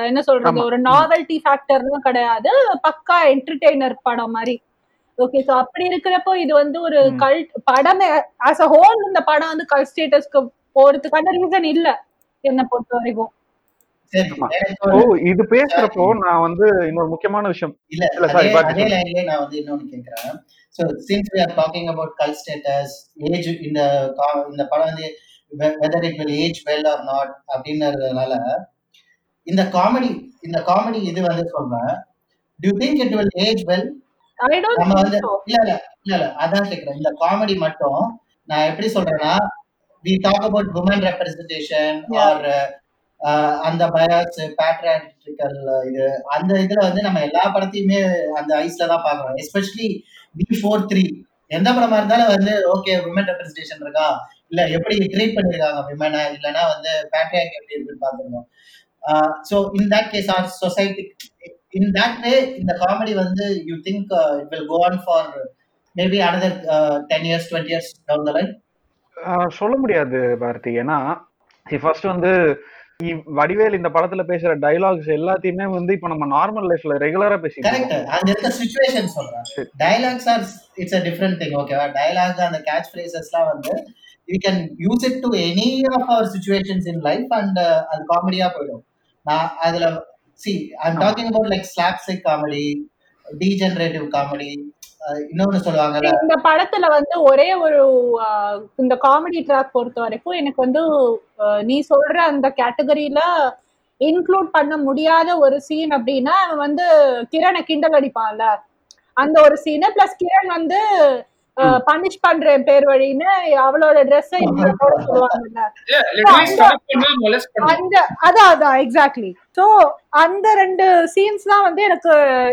என்ன சொல்றது. ஒரு நாவல்டி ஃபேக்டர்லாம் கிடையாது. பக்கா என்டர்டெய்னர் படம் மாதிரி. ஓகே சோ அப்படி இருக்கிறப்போ இது வந்து ஒரு ம். கல்ட் படமே ஆஸ் அ ஹோல் இந்த படம் வந்து கல்ட் ஸ்டேட்டஸ்க்கு போறதுக்கான ரீசன் இல்ல என்ன பொறுத்த வரைக்கும் சரி இது பேசுறப்போ நான் வந்து இன்னொரு முக்கியமான விஷயம். இல்ல இல்ல, பாத்து அதே. லைன்லயே நான் வந்து இன்னொன்னு கேக்குறேன். So since we are talking about cult status age இந்த இந்த படம் வந்து whether it will age well or not அப்படின்றதுனால இந்த காமெடி இந்த காமெடி இது வந்து சொல்றேன். To think it will age well நம்ம வந்து இல்ல இல்ல இல்ல இல்ல. அதான் கேக்குறேன். இந்த காமெடி மட்டும் நான் எப்படி சொல்றேன்னா we talk about women representation. Or அந்த பயாஸ் பேட்ரியாட்ரிக்கல் இது அந்த இதுல வந்து நம்ம எல்லா படத்தையுமே அந்த ஐஸ்ல தான் பாக்குறோம் எஸ்பெஷலி பி ஃபோர் த்ரீ எந்த படமா இருந்தாலும் வந்து ஓகே உமன் ரெப்ரஸன்டேஷன் இருக்கா? இல்ல எப்படி ட்ரீட் பண்ணிருக்காங்க விமனை? இல்லைன்னா வந்து பேட்ரியாக் எப்படி இருக்குன்னு பாத்துருக்கோம் so in that case or society in that way இந்த காமெடி வந்து you think it will go on for maybe another ten years twenty years down the line சொல்ல முடியாது பாரதி. ஏன்னா ஃபர்ஸ்ட் வந்து வடிவேல் இந்த படத்துல பேசுற டைலாக்ஸ் எல்லாத்தையுமே வந்து இப்ப நம்ம நார்மல் லைஃப்ல ரெகுலரா இருக்கோம். அங்க இருக்க சுச்சுவேஷன் சொல்றேன். சரி. Dialogues or it's a different thing ஓகேவா டயலாக் அந்த கேட்ச் ஃப்ரேசஸ்லாம் வந்து you can use it to any of our situations in life and அது காமெடியா போயிடும். நான் அதுல see I'm. Talking about like slapstick comedy degenerative comedy இன்னொன்னு சொல்லுவாங்கல்ல. இந்த படத்துல வந்து ஒரே ஒரு இந்த காமெடி ட்ராக் பொறுத்த வரைக்கும் எனக்கு வந்து நீ சொல்ற அந்த கேட்டகரியில இன்க்ளூட் பண்ண முடியாத ஒரு சீன் அப்படின்னா அவன் வந்து கிரணை கிண்டல் அடிப்பான்ல. அந்த ஒரு சீனு பிளஸ் கிரண் வந்து பனிஷ் பண்றேன் பேர் வழின்னு அவளோட பண்ணும் அந்த அதான் அதான் எக்ஸாக்ட்லி சோ அந்த ரெண்டு சீன்ஸ் தான் வந்து எனக்கு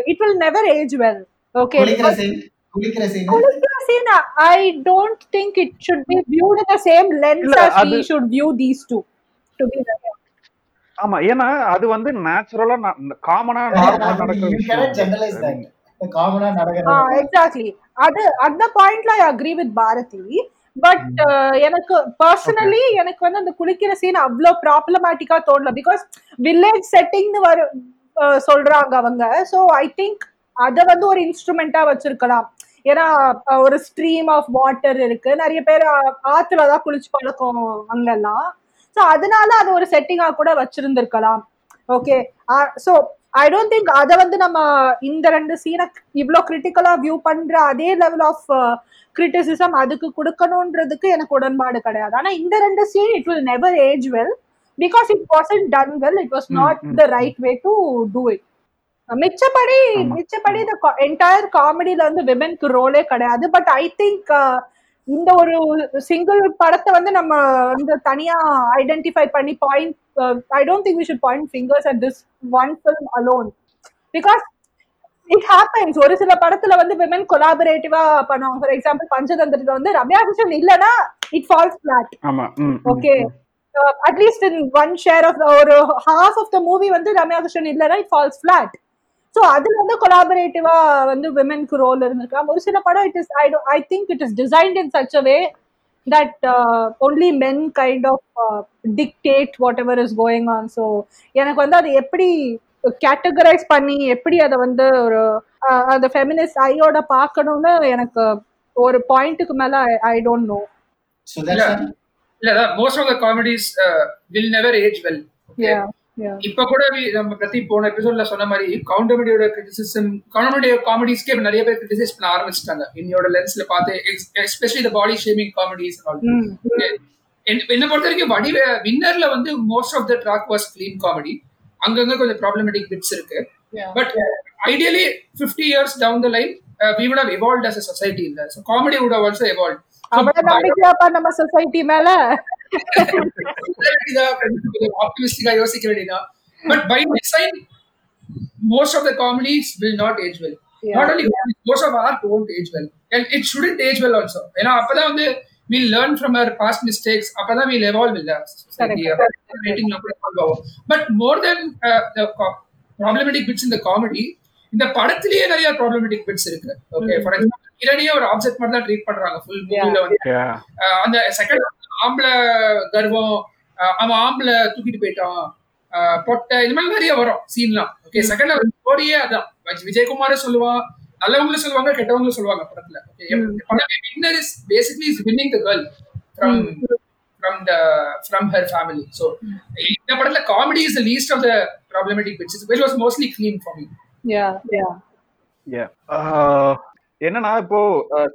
it will never age well okay குளிக்கிற சீன் குளிக்கிற சீன் குளிக்கிற scene, I don't think it should be viewed in the same lens இல்ல, as we அது- should view these two. To be very honest. ஆமா ஏன்னா அது வந்து நேச்சுரலா காமனா நார்மலா தட் காமனா நடக்கிறது exactly. அது அந்த பாயிண்ட்ல I agree with Bharathi. But எனக்கு பர்சனலி எனக்கு வந்து அந்த குளிக்கிற சீன் அவ்வளோ ப்ராப்ளமேட்டிக்கா தோணல. பிகாஸ் வில்லேஜ் செட்டிங்னு வர அஹ், சொல்றாங்க அவங்க. ஸோ ஐ திங்க் அதை வந்து ஒரு இன்ஸ்ட்ருமெண்டா வச்சிருக்கலாம். ஏன்னா ஒரு ஸ்ட்ரீம் ஆஃப் வாட்டர் இருக்கு. நிறைய பேர் ஆத்துல தான் குளிச்சு பழக்கம் அங்கெல்லாம் ஸோ அதனால அது ஒரு செட்டிங்கா கூட வச்சிருந்திருக்கலாம். Okay so I don't think அதை வந்து நம்ம இந்த ரெண்டு சீனை இவ்வளோ கிரிட்டிக்கலா வியூ பண்ற அதே லெவல் ஆஃப் கிரிட்டிசிசம் அதுக்கு கொடுக்கணுன்றதுக்கு எனக்கு உடன்பாடு கிடையாது ஆனா இந்த ரெண்டு scene it will never age well because it wasn't done well it was not. The right way to do it மிச்சப்படி. மிச்சப்படி இந்த என்டையர் காமெடியில வந்து விமென்க்கு ரோலே கிடையாது பட் ஐ திங்க் இந்த ஒரு சிங்கிள் படத்தை வந்து நம்ம வந்து தனியா ஐடென்டிஃபை பண்ணி point I don't think we should point fingers at this one film alone because it happens ஒரு சில படத்துல வந்து விமன் கொலாபரேட்டிவா பண்ணுவாங்க. ஃபார் எக்ஸாம்பிள் பஞ்சதந்திரத்துல வந்து ரம்யா கிருஷ்ணன் இல்லனா it falls hmm, okay. At least in one share of ஒரு ஹாஃப் ஆஃப் த மூவி வந்து ரம்யா கிருஷ்ணன் இல்லனா இட் ஃபால்ஸ் ஃபிளாட் ஸோ அதுல வந்து கொலாபரேட்டிவா வந்து விமென்க்கு ரோல் இருந்திருக்கலாம் ஒரு சில படம் it is I I think it is designed in such a way that only men kind of dictate whatever is going on so எனக்கு வந்து அது எப்படி கேட்டகரைஸ் பண்ணி எப்படி அதை வந்து ஒரு அந்த ஃபெமினிஸ்ட் ஐயோட பார்க்கணும்னு எனக்கு ஒரு பாயிண்ட்டுக்கு மேல ஐ டோன்ட் நோ இல்ல most of the comedies will never age well இப்ப கூட நம்ம பிரதி போன எபிசோட்ல சொன்ன மாதிரி கவுண்டமடியோட கிரிட்டிசிசம் கவுண்டமடியோ காமெடிஸ்க்கே நிறைய பேர் கிரிட்டிசைஸ் பண்ண ஆரம்பிச்சிட்டாங்க. என்னோட லென்ஸ்ல பார்த்து எஸ்பெஷலி பாடி ஷேமிங் காமெடிஸ் என்ன பொறுத்த வரைக்கும் வடிவ வின்னர்ல வந்து most of the track was clean comedy அங்கங்க கொஞ்சம் ப்ராப்ளமேட்டிக் பிட்ஸ் இருக்கு. But ideally fifty years down the line we would have society. இல்ல so comedy would have also evolved. So, அவ்வளவு நம்பிக்கையாப்பா நம்ம சொசைட்டி மேல? ஆப்டிமிஸ்டிக்கா யோசிக்க வேண்டியதா but by design most of the comedies will not age well. Yeah. Not only comedies, most of art won't age well. And it shouldn't age well also. ஏன்னா அப்பதான் வந்து we learn from our past mistakes. அப்பதான் we'll evolve in that society. Correct. Rating ல கூட evolve ஆகும். But more than uh, the co- problematic bits in the comedy, இந்த படத்திலேயே நிறைய ப்ராப்ளமேட்டிக் பிட்ஸ் இருக்கு ஓகே ஃபார் எக்ஸாம்பிள் கிரணியே ஒரு ஆப்ஜெக்ட் மாதிரி தான் ட்ரீட் பண்றாங்க ஃபுல் மூவில வந்து அந்த செகண்ட் ஆம்பளை கர்வம் அவன் ஆம்பளை தூக்கிட்டு போயிட்டான். பொட்டை இந்த மாதிரி நிறைய வரும் சீன்லாம் ஓகே செகண்ட் ஸ்டோரியே அதான். விஜய்- விஜயகுமாரும் சொல்லுவான் நல்லவங்களும் சொல்லுவாங்க கெட்டவங்களும் சொல்லுவாங்க படத்துல. ஓகே படமே winner is basically is winning the girl from from the from her family so இந்த படத்துல comedy is the least of the problematic bits which was mostly clean for me Yeah, yeah. Yeah. ஆஹ் என்னன்னா இப்போ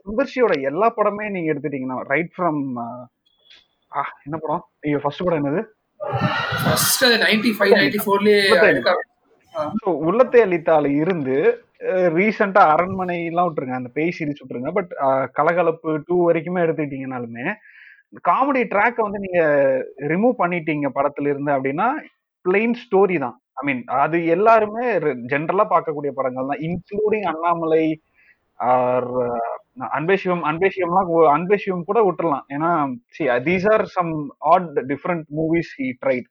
சுந்தர்ஷியோட எல்லா படமே நீங்க எடுத்துட்டீங்கன்னா ரைட் ஃப்ரம் என்ன படம்? ஐயோ ஃபர்ஸ்ட் படம் என்னது? ஃபர்ஸ்ட் நைன்டி ஃபைவ் நைன்டி ஃபோர்லயே ஸோ உள்ளத்தை அளித்தால இருந்து ரீசெண்டா அரண்மனை எல்லாம் விட்டுருங்க அந்த பேய் சீரிஸ் விட்டுருங்க பட் கலகலப்பு டூ வரைக்குமே எடுத்துக்கிட்டீங்கனாலுமே காமெடி ட்ராக்கை வந்து நீங்க ரிமூவ் பண்ணிட்டீங்க படத்துல இருந்து அப்படின்னா பிளெயின் ஸ்டோரி தான். ஐ மீன் அது எல்லாருமே ஜென்ரலா பார்க்கக்கூடிய படங்கள் தான் இன்க்ளூடிங் அண்ணாமலை ஆர் அன்பே சிவம் அன்பே சிவம்லாம் அன்பே சிவம் கூட விட்டுறலாம். ஏன்னா see these are some odd different movies he tried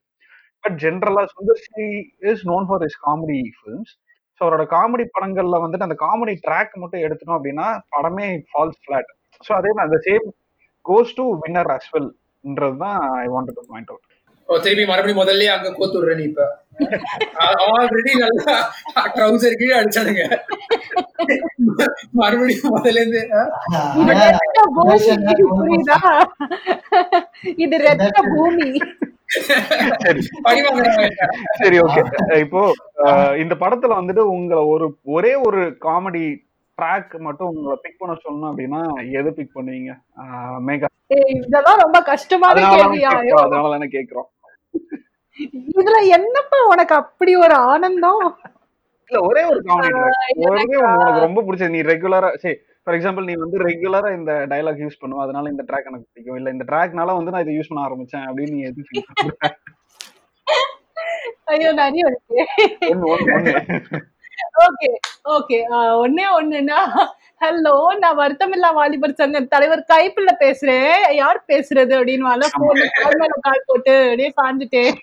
but ஜென்ரலா Sundar C is known for is comedy films so அவரோட காமெடி படங்கள்ல வந்துட்டு அந்த காமெடி ட்ராக் மட்டும் எடுத்துட்டோம் அப்படின்னா படமே ஃபால்ஸ் ஃபிளாட் ஸோ அதே மாதிரி அந்த same goes to winner as வெல்ன்றது தான் I want to point out ஓ திருப்பி மறுபடியும் முதல்ல அங்க கோத்து விடுறேன் இப்ப. ஆல்ரெடி நல்லா ட்ரௌசர் கீழே அடிச்சானுங்க. மறுபடியும் முதல்ல இருந்து? இது ரத்த பூமி சரி. ஓகே இப்போ இந்த படத்துல வந்துட்டு உங்களை ஒரு ஒரே ஒரு காமெடி ட்ராக் மட்டும் உங்களை பிக் பண்ண சொல்லணும் அப்படின்னா எது பிக் பண்ணுவீங்க? மேகா இதெல்லாம் ரொம்ப கஷ்டமான கேள்வியா. அதனால தானே கேக்குறோம் இதுல என்னப்பா உனக்கு அப்படி ஒரு ஆனந்தம்? இல்ல ஒரே ஒரு காமெடி உனக்கு ரொம்ப பிடிச்சது. நீ ரெகுலரா சரி ஃபார் எக்ஸாம்பிள் நீ வந்து ரெகுலரா இந்த டயலாக் யூஸ் பண்ணுவ. அதனால இந்த ட்ராக் எனக்கு பிடிக்கும். இல்ல இந்த ட்ராக்னால வந்து நான் இதை யூஸ் பண்ண ஆரம்பிச்சேன் அப்படின்னு நீ எது? ஐயோ நிறைய ஓகே ஓகே. ஒன்னே ஒண்ணுன்னா ஹலோ நான் வருத்தமில்லா வாலிபர் சங்க தலைவர் கைப்புல பேசுறேன். யார் பேசுறது? அப்படின்னு கால் போட்டு அப்படியே சாஞ்சிட்டேன்.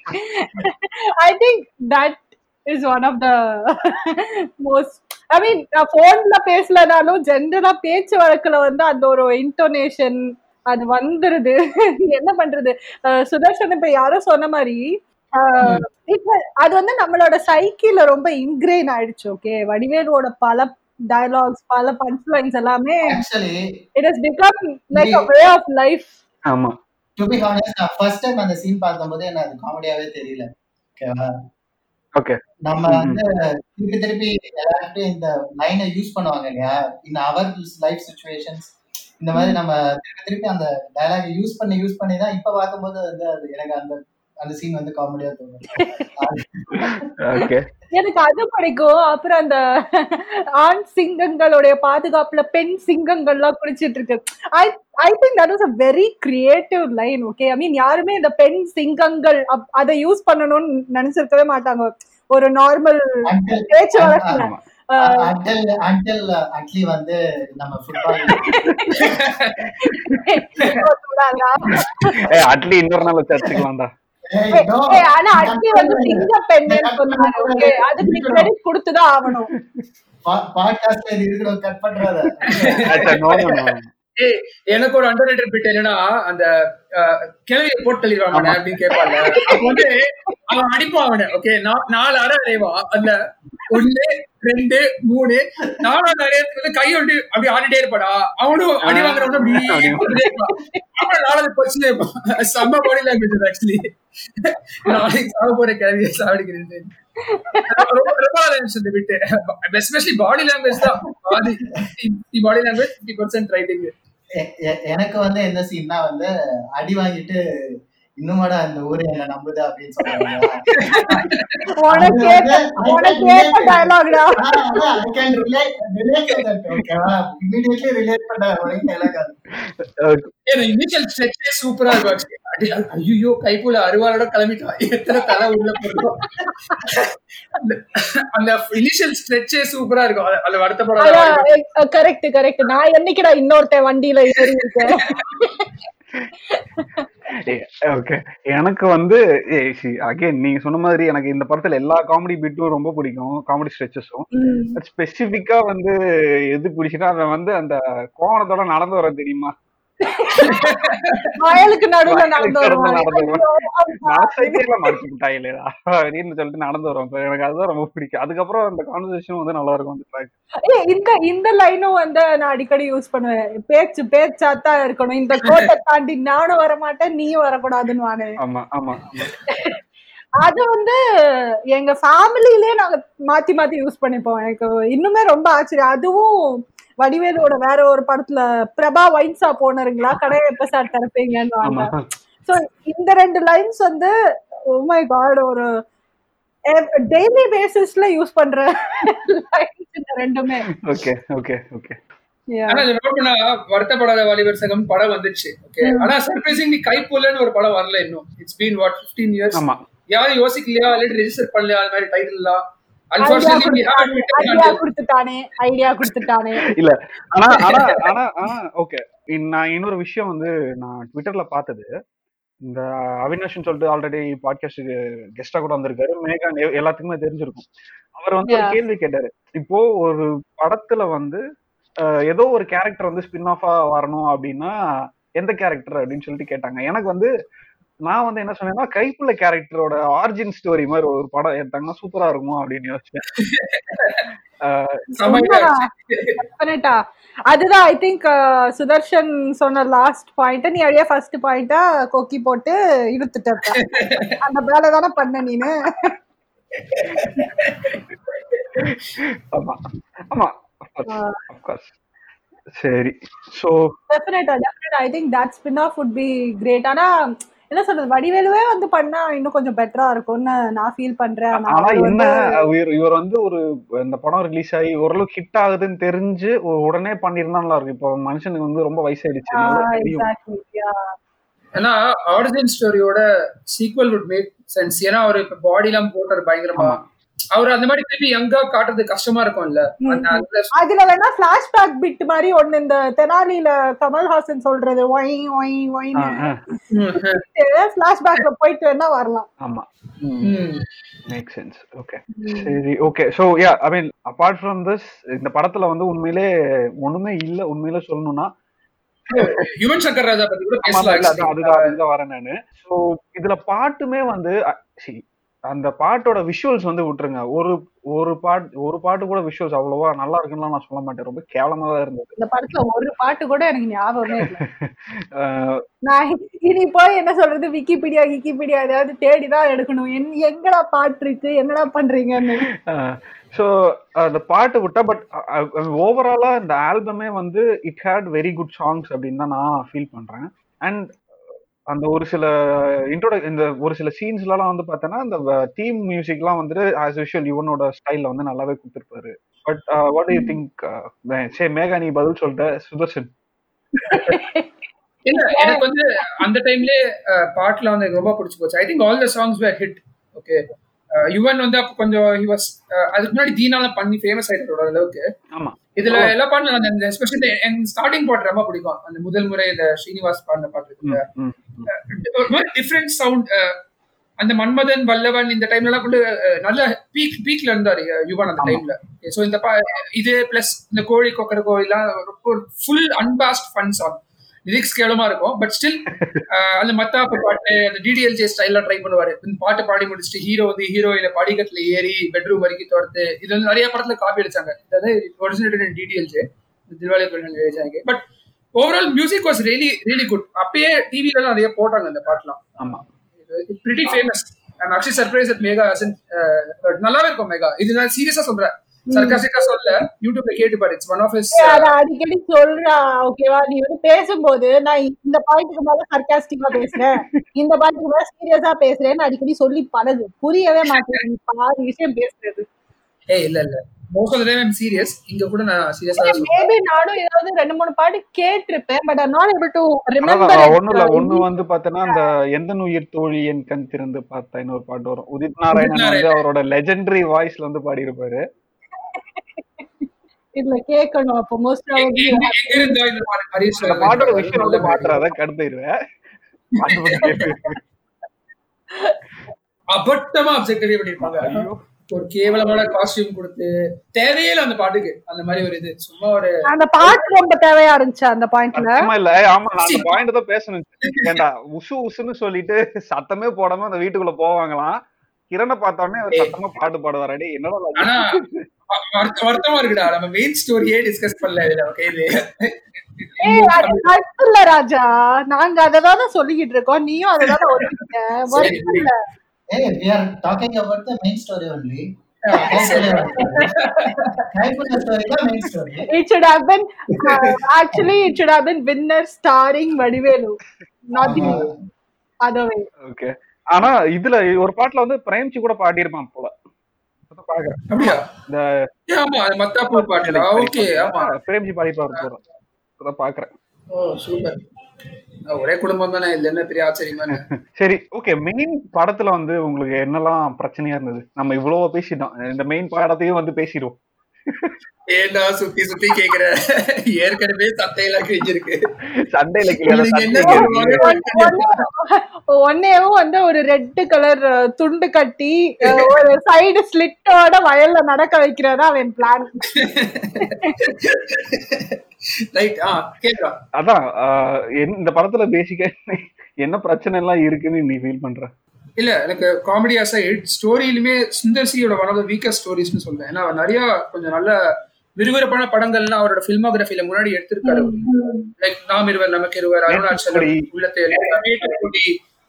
I think that is one of the most I mean போன்ல பேசலனாலும் ஜென்ரலா பேச்சு வழக்குல வந்து அந்த ஒரு இன்டோனேஷன் அது வந்துருது. என்ன பண்றது? சுதர்ஷன் இப்ப யாரோ சொன்ன மாதிரி அது வந்து நம்மளோட சைக்கிள்ல ரொம்ப இன்கிரெயின் ஆயிடுச்சு ஓகே வடிவேலுவோட பல டயலாக்ஸ் பல பஞ்ச் லைன்ஸ் எல்லாமே it is become like a way of life ஆமா. டு பி ஹானஸ்ட் நான் ஃபர்ஸ்ட் டைம் அந்த சீன் பார்க்கும்போது எனக்கு அது காமெடியாவே தெரியல. ஓகேவா ஓகே நம்ம ம்ம். வந்து திருப்பி திருப்பி எல்லார்கிட்டயும் இந்த லைனை யூஸ் பண்ணுவாங்க இல்லையா? இன் அவர் லைஃப் சுச்சுவேஷன்ஸ் இந்த மாதிரி நம்ம திருப்பி திருப்பி அந்த டயலாக் யூஸ் பண்ணி யூஸ் பண்ணி தான் இப்ப பார்க்கும்போது வந்து அது எனக்கு அந்த அந்த சீன் வந்து காமெடியா தோணும் ஓகே எனக்கு அது பிடிக்கும். அப்புறம் அந்த ஆண் சிங்கங்களுடைய பாதுகாப்புல பெண் சிங்கங்கள்லாம் குளிச்சிட்டு இருக்கு. I I think that was a very creative line okay I mean யாருமே இந்த பெண் சிங்கங்கள் அப்- அதை யூஸ் பண்ணணும்னு நினைச்சிருக்கவே மாட்டாங்க. ஒரு நார்மல் பேச்சு வழக்குல. அட்லி வந்து நம்ம ஃபுட்பால் ஏ அட்லி இன்னொரு நாள் வச்சு அடிச்சுக்கலாம்டா. ஆனா அட்லி வந்து சிங்க ஓகே அதுக்கு கிரெடிட் கொடுத்துதான் ஆகணும். பாட்காஸ்ட்ல இது கட் பண்றத. எனக்கு ஒரு அண்டர் ரேட்டட் பிட் என்னன்னா அந்த கிழவியை போட்டு தள்ளிடுவாங்க அப்படின்னு கேட்பாங்க அப்ப வந்து அவன் அடிப்பான் அவனை. ஓகே நாலு அரை அடைவான் அந்த ஒண்ணு ரெண்டு மூணு நாலாவது அடையத்துக்கு வந்து கை ஒட்டி அப்படி ஆடிட்டே இருப்பாடா. அவனும் அடி அப்படி அப்புறம் நாலாவது பிரச்சனை செம்ம பாடி லாங்குவேஜ் ஆக்சுவலி நாளைக்கு சாக போற கிழவியை சாவடிக்கிறது ரொம்ப இந்த பிட்டு எஸ்பெஷலி பாடி லாங்குவேஜ் தான். பாதி body language fifty percent writing எ- எ- எனக்கு வந்து என்ன சீன்னா வந்து அடி வாங்கிட்டு இன்னுமாடா இந்த ஊரு என்ன நம்புது அப்படின்னு சொல்றாங்க. சூப்பரா இருக்கும் ஐயோ கைப்புல அருவாளோட கிளம்பிட்டான் எத்தனை தலை உள்ள போடுறோம் அந்த- அந்த இனிஷியல் ஸ்ட்ரெச்சே சூப்பரா இருக்கும். அது- அது வருத்தப்படாத கரெக்ட் கரெக்ட் நான் என்னைக்குடா இன்னொருத்தன் வண்டியில ஏறி இருக்கேன்? ஓகே எனக்கு வந்து அகைன் நீங்க சொன்ன மாதிரி எனக்கு இந்த படத்துல எல்லா காமெடி பீட்டும் ரொம்ப பிடிக்கும். காமெடி ஸ்ட்ரெச்சஸும் ஸ்பெசிபிக்கா வந்து எது பிடிச்சுன்னா அவன் வந்து அந்த கோவணத்தோட நடந்து வர தெரியுமா? வயலுக்கு நடுவுல நடந்து சொல்லிட்டு நடந்து வரும் எனக்கு அதுதான் ரொம்ப பிடிக்கும். அதுக்கப்புறம் அந்த கான்வர்சேஷன் வந்து நல்லா இருக்கும் இந்த இந்த லைனும் வந்து நான் அடிக்கடி யூஸ் பண்ணுவேன். பேச்சு பேச்சாத்தான் இருக்கணும். இந்த கோட்டை தாண்டி நானும் வர மாட்டேன் நீயும் வரக்கூடாதுன்னு வானு. ஆமா ஆமா. ஆமா. அது வந்து எங்க ஃபேமிலிலே நாங்க மாத்தி மாத்தி யூஸ் பண்ணிப்போம். எனக்கு இன்னுமே ரொம்ப ஆச்சரியம். அதுவும் வடிவேலோட வேற ஒரு படத்துல பிரபா ஒயின் ஷாப் ஓனருங்களா கடையை எப்ப சார் திறப்பீங்கன்னு சோ இந்த ரெண்டு லைன்ஸ் வந்து மை காட் ஒரு டெய்லி பேசிஸ்ல யூஸ் பண்ற லைன்ஸ் இந்த ரெண்டுமே. Okay okay okay. ஆனா பண்ணா வருத்தப்படாத வாலிபர் சங்கம் படம் வந்துச்சு ஓகே ஆனா சர்ப்ரைசிங்லி கைப்போலன்னு ஒரு படம் வரல இன்னும். இட்ஸ் பீன் வாட் 15 இயர்ஸ் ஆமா. யாரும் யோசிக்கலையா? இல்லாட்டி ரெஜிஸ்டர் பண்ணலையா? அது மாதிரி டைட்டில் இல்ல ஆனா ஆனா ஆனா ஓகே நான் இன்னொரு விஷயம் வந்து நான் ட்விட்டர்ல பார்த்தது. இந்த அவினாஷ்னு சொல்லிட்டு ஆல்ரெடி பாட்காஸ்டுக்கு கெஸ்டா கூட வந்திருக்காரு. மேகா எல்லாத்துக்குமே தெரிஞ்சிருக்கும். அவர் வந்து ஒரு. கேள்வி கேட்டாரு. இப்போ ஒரு படத்துல வந்து ஏதோ ஒரு கேரக்டர் வந்து ஸ்பின் ஆஃபா வரணும் அப்படின்னா எந்த கேரக்டர் அப்படின்னு சொல்லிட்டு கேட்டாங்க. எனக்கு வந்து நான் வந்து என்ன சொன்னேன்னா கைப்புள்ள கேரக்டரோட ஆரிஜின் ஸ்டோரி மாதிரி ஒரு படம் எடுத்தாங்கன்னா சூப்பரா இருக்குமோ? அப்படின்னு யோசிச்சேன். அதுதான் ஐ திங்க் சுதர்ஷன் சொன்ன லாஸ்ட் பாயிண்ட் நீ அப்படியே ஃபர்ஸ்ட் பாயிண்டா கொக்கி போட்டு இழுத்துட்ட. அந்த வேலை தானே பண்ண நீனு. ஆமா. ஆமா. சரி. சோ டெஃபினட்டா டெஃபினட்டா I think that spin off would be great ஆனா என்ன சொல்றது வடிவேலுவே வந்து பண்ணா இன்னும் கொஞ்சம் பெட்டரா இருக்கும்னு நான் ஃபீல் பண்றேன் ஆனா என்ன வந்து இவர் வந்து ஒரு இந்த படம் ரிலீஸ் ஆகி ஓரளவுக்கு ஹிட் ஆகுதுன்னு தெரிஞ்சு உடனே பண்ணிருந்தா நல்லா இருக்கும். இப்போ மனுஷனுக்கு வந்து ரொம்ப வயசாயிடுச்சு. ஏன்னா ஆரிஜின் ஸ்டோரியோட சீக்வல் வுட் மேக் சென்ஸ் ஏன்னா அவர் இப்ப பாடி எல்லாம் போட்டாரு பயங்கரமா. அவர் அந்த மாதிரி திருப்பி யங்கா காட்டுறது கஷ்டமா இருக்கும்ல. அதுல வேணா பிளாஷ்பேக் பிட் மாதிரி ஒண்ணு இந்த தெனாலில கமல்ஹாசன் சொல்றது ஒய் ஒய் ஒய்னு பிளாஷ்பேக்ல போயிட்டு வேணா வரலாம். ஆமா. ம். மேக் சென்ஸ் ஓகே சரி okay so yeah I mean apart from this இந்த படத்துல வந்து உண்மையிலே ஒண்ணுமே இல்ல உண்மையிலே சொல்லணும்னா. யுவன் சங்கர் ராஜா பத்தி கூட ஆமா, இல்ல, பேசலாம் அதான், அதுதான் அதுதான் வரேன் நானு. சோ இதுல பாட்டுமே வந்து அந்த பாட்டோட விஷுவல்ஸ் வந்து விட்டுருங்க. ஒரு ஒரு பாட்டு ஒரு பாட்டு கூட விஷுவல்ஸ் அவ்வளவா நல்லா இருக்குன்னு நான் சொல்ல மாட்டேன். ரொம்ப கேவலமா தான் இருந்தது. இந்த படத்துல ஒரு பாட்டு கூட எனக்கு ஞாபகமே நான் இனி போய் என்ன சொல்றது? விக்கிபீடியா விக்கிபீடியா ஏதாவது தேடிதான் எடுக்கணும். என்- எங்கடா பாட்டு இருக்கு? என்னடா பண்றீங்கன்னு. ஸோ அந்த பாட்டு விட்டா பட் ஓவராலா இந்த ஆல்பமே வந்து it had very good songs அப்படின்னு தான் நான் ஃபீல் பண்றேன். அண்ட் அந்த ஒரு சில இன்ட்ரோட இந்த ஒரு சில சீன்ஸ்லாம் வந்து பார்த்தோன்னா அந்த தீம் மியூசிக்லாம் வந்துட்டு ஆஸ் யூஷுவல் யுவனோட ஸ்டைல்ல வந்து நல்லாவே கொடுத்துருப்பாரு. But what you think say Megha நீ பதில் சொல்லிட்ட சுதர்ஷன் இல்ல எனக்கு வந்து அந்த டைம்லயே uh, பாட்டுல வந்து எனக்கு ரொம்ப பிடிச்சு போச்சு. I think all the songs were hit okay Yuvan வந்து அப்போ கொஞ்சம் was uh, அதுக்கு முன்னாடி தீனால பண்ணி ஃபேமஸ் ஆயிட்டோட அளவுக்கு. ஆமா. இதுல எல்லா பாட்டுல அந்த எஸ்பெஷலி என் ஸ்டார்டிங் பாட்டு ரொம்ப பிடிக்கும். அந்த முதல் முறை இந்த ஸ்ரீனிவாஸ் பாடின பாட்டு டிஃப்ரெண்ட் சவுண்ட் அந்த மன்மதன் வல்லவன் இந்த டைம்ல எல்லாம் அஹ், நல்ல பீக் பீக்ல இருந்தாரு யுவன் அந்த. டைம்ல சோ இந்த இது பிளஸ் இந்த கோழி கொக்கர கோழிலாம் ஒரு full unabashed fun song lyrics கேவலமா இருக்கும். பட் ஸ்டில் அந்த மத்தாப்பு பாட்டு அந்த டிடிஎல்ஜே ஸ்டைல்ல ட்ரை பண்ணுவாரு. இந்த பாட்டு பாடி முடிச்சுட்டு ஹீரோ வந்து ஹீரோயின படிக்கட்டுல ஏறி பெட்ரூம் வரைக்கும் துரத்து இது வந்து நிறைய படத்துல காப்பி அடிச்சாங்க. அதாவது originated DDLJ Dilwale எழுதியாங்க but overall music was really really good அப்பயே டிவில நிறைய போட்டாங்க அந்த பாட்டுலாம். ஆமா. Pretty famous I'm actually surprise at Megha நல்லாவே இருக்கும் மேகா இது நான் சீரியஸா சொல்றேன். சர்க்காசிக்கா சொல்ல யூடியூப்ல கேட்டு பாரு இட்ஸ் ஒன் ஆஃப் ஹிஸ் அத அடிக்கடி சொல்றா ஓகேவா நீ வந்து பேசும்போது நான் இந்த பாயிண்ட்க்கு மேல சர்க்காஸ்டிக்கா பேசுறேன். இந்த பாயிண்ட்க்கு மேல சீரியஸா பேசுறேன்னு அடிக்கடி சொல்லி பழகு. புரியவே மாட்டேங்குது. பாதி விஷயம் பேசுறது. ஏய் இல்ல இல்ல. Most of the time serious இங்க கூட நான் சீரியஸா மேபி நானும் ஏதாவது ரெண்டு மூணு பாட்டு கேட்டிருப்பேன் but I'm not able to remember ஒண்ணு இல்ல. ஒண்ணு வந்து பாத்தீங்கன்னா அந்த எந்த உயிர் தோழி என் கண் திறந்து பார்த்தா இன்னொரு பாட்டு வரும். உதித் நாராயணன் வந்து அவரோட லெஜெண்டரி வாய்ஸ்ல வந்து பாடி இருப்பாரு இதுல கேட்கணும் அப்போ மோஸ்ட் பாட்டோட விஷயம் வந்து மாட்டுறாத கடுத்துருவேன். அபட்டமா அப்செக்டிவே பண்ணிருப்பாங்க. ஒரு கேவலமான காஸ்டியூம் கொடுத்து தேவையில்ல அந்த பாட்டுக்கு. அந்த மாதிரி ஒரு இது. சும்மா ஒரு அந்த பாட்டு ரொம்ப தேவையா இருந்துச்சு அந்த பாயிண்ட்ல இல்ல ஆமா நான் அந்த பாயிண்ட் தான் பேசணும். ஏண்டா உசு உசுன்னு சொல்லிட்டு சத்தமே போடாம அந்த வீட்டுக்குள்ள போவாங்களாம். கிரணை பார்த்தோன்னே அவர் சத்தமா பாட்டு பாடுவாரடி என்னடா வருத்தமா இருக்குடா. நம்ம மெயின் ஸ்டோரியே டிஸ்கஸ் பண்ணல இதுல ஓகே இது. ஏய் அது கருத்து இல்ல ராஜா. நாங்க அததான் சொல்லிக்கிட்டு இருக்கோம். நீயும் அததான் ஒதுக்கிட்ட வருத்தம் இல்ல Hey, we are talking about the main story only. Kaipulla story தான் main story. it should have been uh, actually it should have been winner starring Vadivelu not the other way. Okay ஆனா இதுல ஒரு பாட்டுல வந்து பிரேம்ஜி கூட பாடியிருப்பான் போல. அப்படியா? இந்த ஏ, ஆமா அது மத்தாப்பூர் பாட்டுடா ஓகே ஆமா. பிரேம்ஜி பாடிப்பாரு போற இப்பதான் பாக்குறேன். Oh super. ஒரே குடும்பம் தானே இதுல என்ன பெரிய? சரி ஓகே மெயின் படத்துல வந்து உங்களுக்கு என்னெல்லாம் பிரச்சனையா இருந்தது? நம்ம இவ்வளவு பேசிட்டோம். இந்த மெயின் படத்தையும் வந்து பேசிடுவோம். ஏன்டா சுத்தி சுத்தி கேக்குற? ஏற்கனவே சட்டையெல்லாம் கிழிஞ்சிருக்கு. சண்டையில? ஒன்னேவும் வந்து ஒரு ரெட் கலர் துண்டு கட்டி ஒரு சைடு ஸ்லிட்டோட வயல்ல நடக்க வைக்கிறதா அவன் பிளான் ரைட் ஆ கேக்குறா. அதான் ஆஹ், என்ன- இந்த படத்துல பேசிக்க என்ன பிரச்சனை எல்லாம் இருக்குன்னு நீ ஃபீல் பண்ற? இல்ல எனக்கு காமெடி அசைட் ஸ்டோரியிலுமே சுந்தர் சியோட ஒன் ஆஃப் த வீக்கஸ்ட் ஸ்டோரிஸ்னு சொல்றேன். ஏன்னா நிறைய கொஞ்சம் நல்ல விறுவிறுப்பான படங்கள்லாம் அவரோட ஃபில்மோகிராஃபில முன்னாடி எடுத்திருக்காரு. லைக் நாம் இருவர் நமக்கு இருவர் அருணாச்சலம்? உள்ளத்தை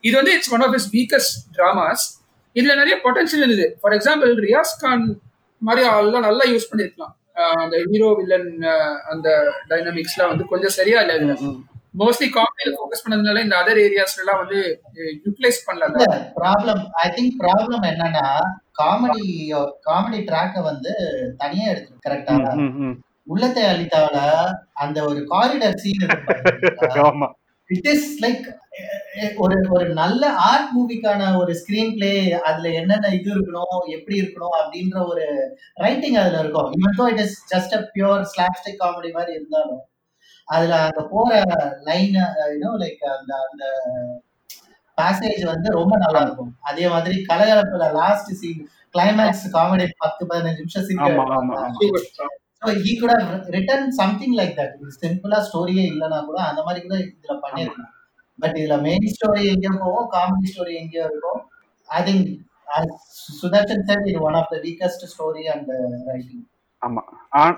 இது வந்து it's one of is weakest dramas இதுல நிறைய பொட்டன்ஷியல் இருந்தது. ஃபார் எக்ஸாம்பிள் ரியாஸ் கான் மாதிரி ஆள்லாம் நல்லா யூஸ் பண்ணிருக்கலாம். அந்த ஹீரோ வில்லன் அந்த டைனமிக்ஸ்லாம் வந்து கொஞ்சம் சரியா இல்ல. மோஸ்ட்லி காமெடியில ஃபோக்கஸ் பண்ணதுனால இந்த அதர் ஏரியாஸ்ல எல்லாம் வந்து யூட்டிலைஸ் பண்ணல. ப்ராப்ளம் ஐ திங்க் ப்ராப்ளம் என்னன்னா காமெடி காமெடி ட்ராக்க வந்து தனியா எடுத்து கரெக்டா. உள்ளத்தை அளித்தால அந்த ஒரு காரிடர் சீன் ஆமா. இட் இஸ் லைக் ஒரு ஒரு நல்ல ஆர்ட் மூவிக்கான ஒரு ஸ்கிரீன் பிளே அதுல என்னென்ன இது இருக்கணும் எப்படி இருக்கணும் அப்படின்ற ஒரு ரைட்டிங் அதுல இருக்கும். இவன் it is just a pure slapstick comedy மாதிரி இருந்தாலும். அதுல அங்க போற லைன் லைக் அந்த அந்த பேசேஜ் வந்து ரொம்ப நல்லா இருக்கும் அதே மாதிரி கலகலப்புல லாஸ்ட் சீன் கிளைமேக்ஸ் காமெடி பத்து பதினஞ்சு நிமிஷம் சீன் ஹீ கூட ரிட்டன் சம்திங் லைக் தட் சிம்பிளா ஸ்டோரியே இல்லைன்னா கூட அந்த மாதிரி கூட இதுல பண்ணிருக்கலாம் பட் இதுல மெயின் ஸ்டோரி எங்கேயோ போகும் காமெடி ஸ்டோரி எங்கேயோ இருக்கும் ஐ திங்க் சுதர்ஷன் சார் இது one of the weakest story and writing ஆமா.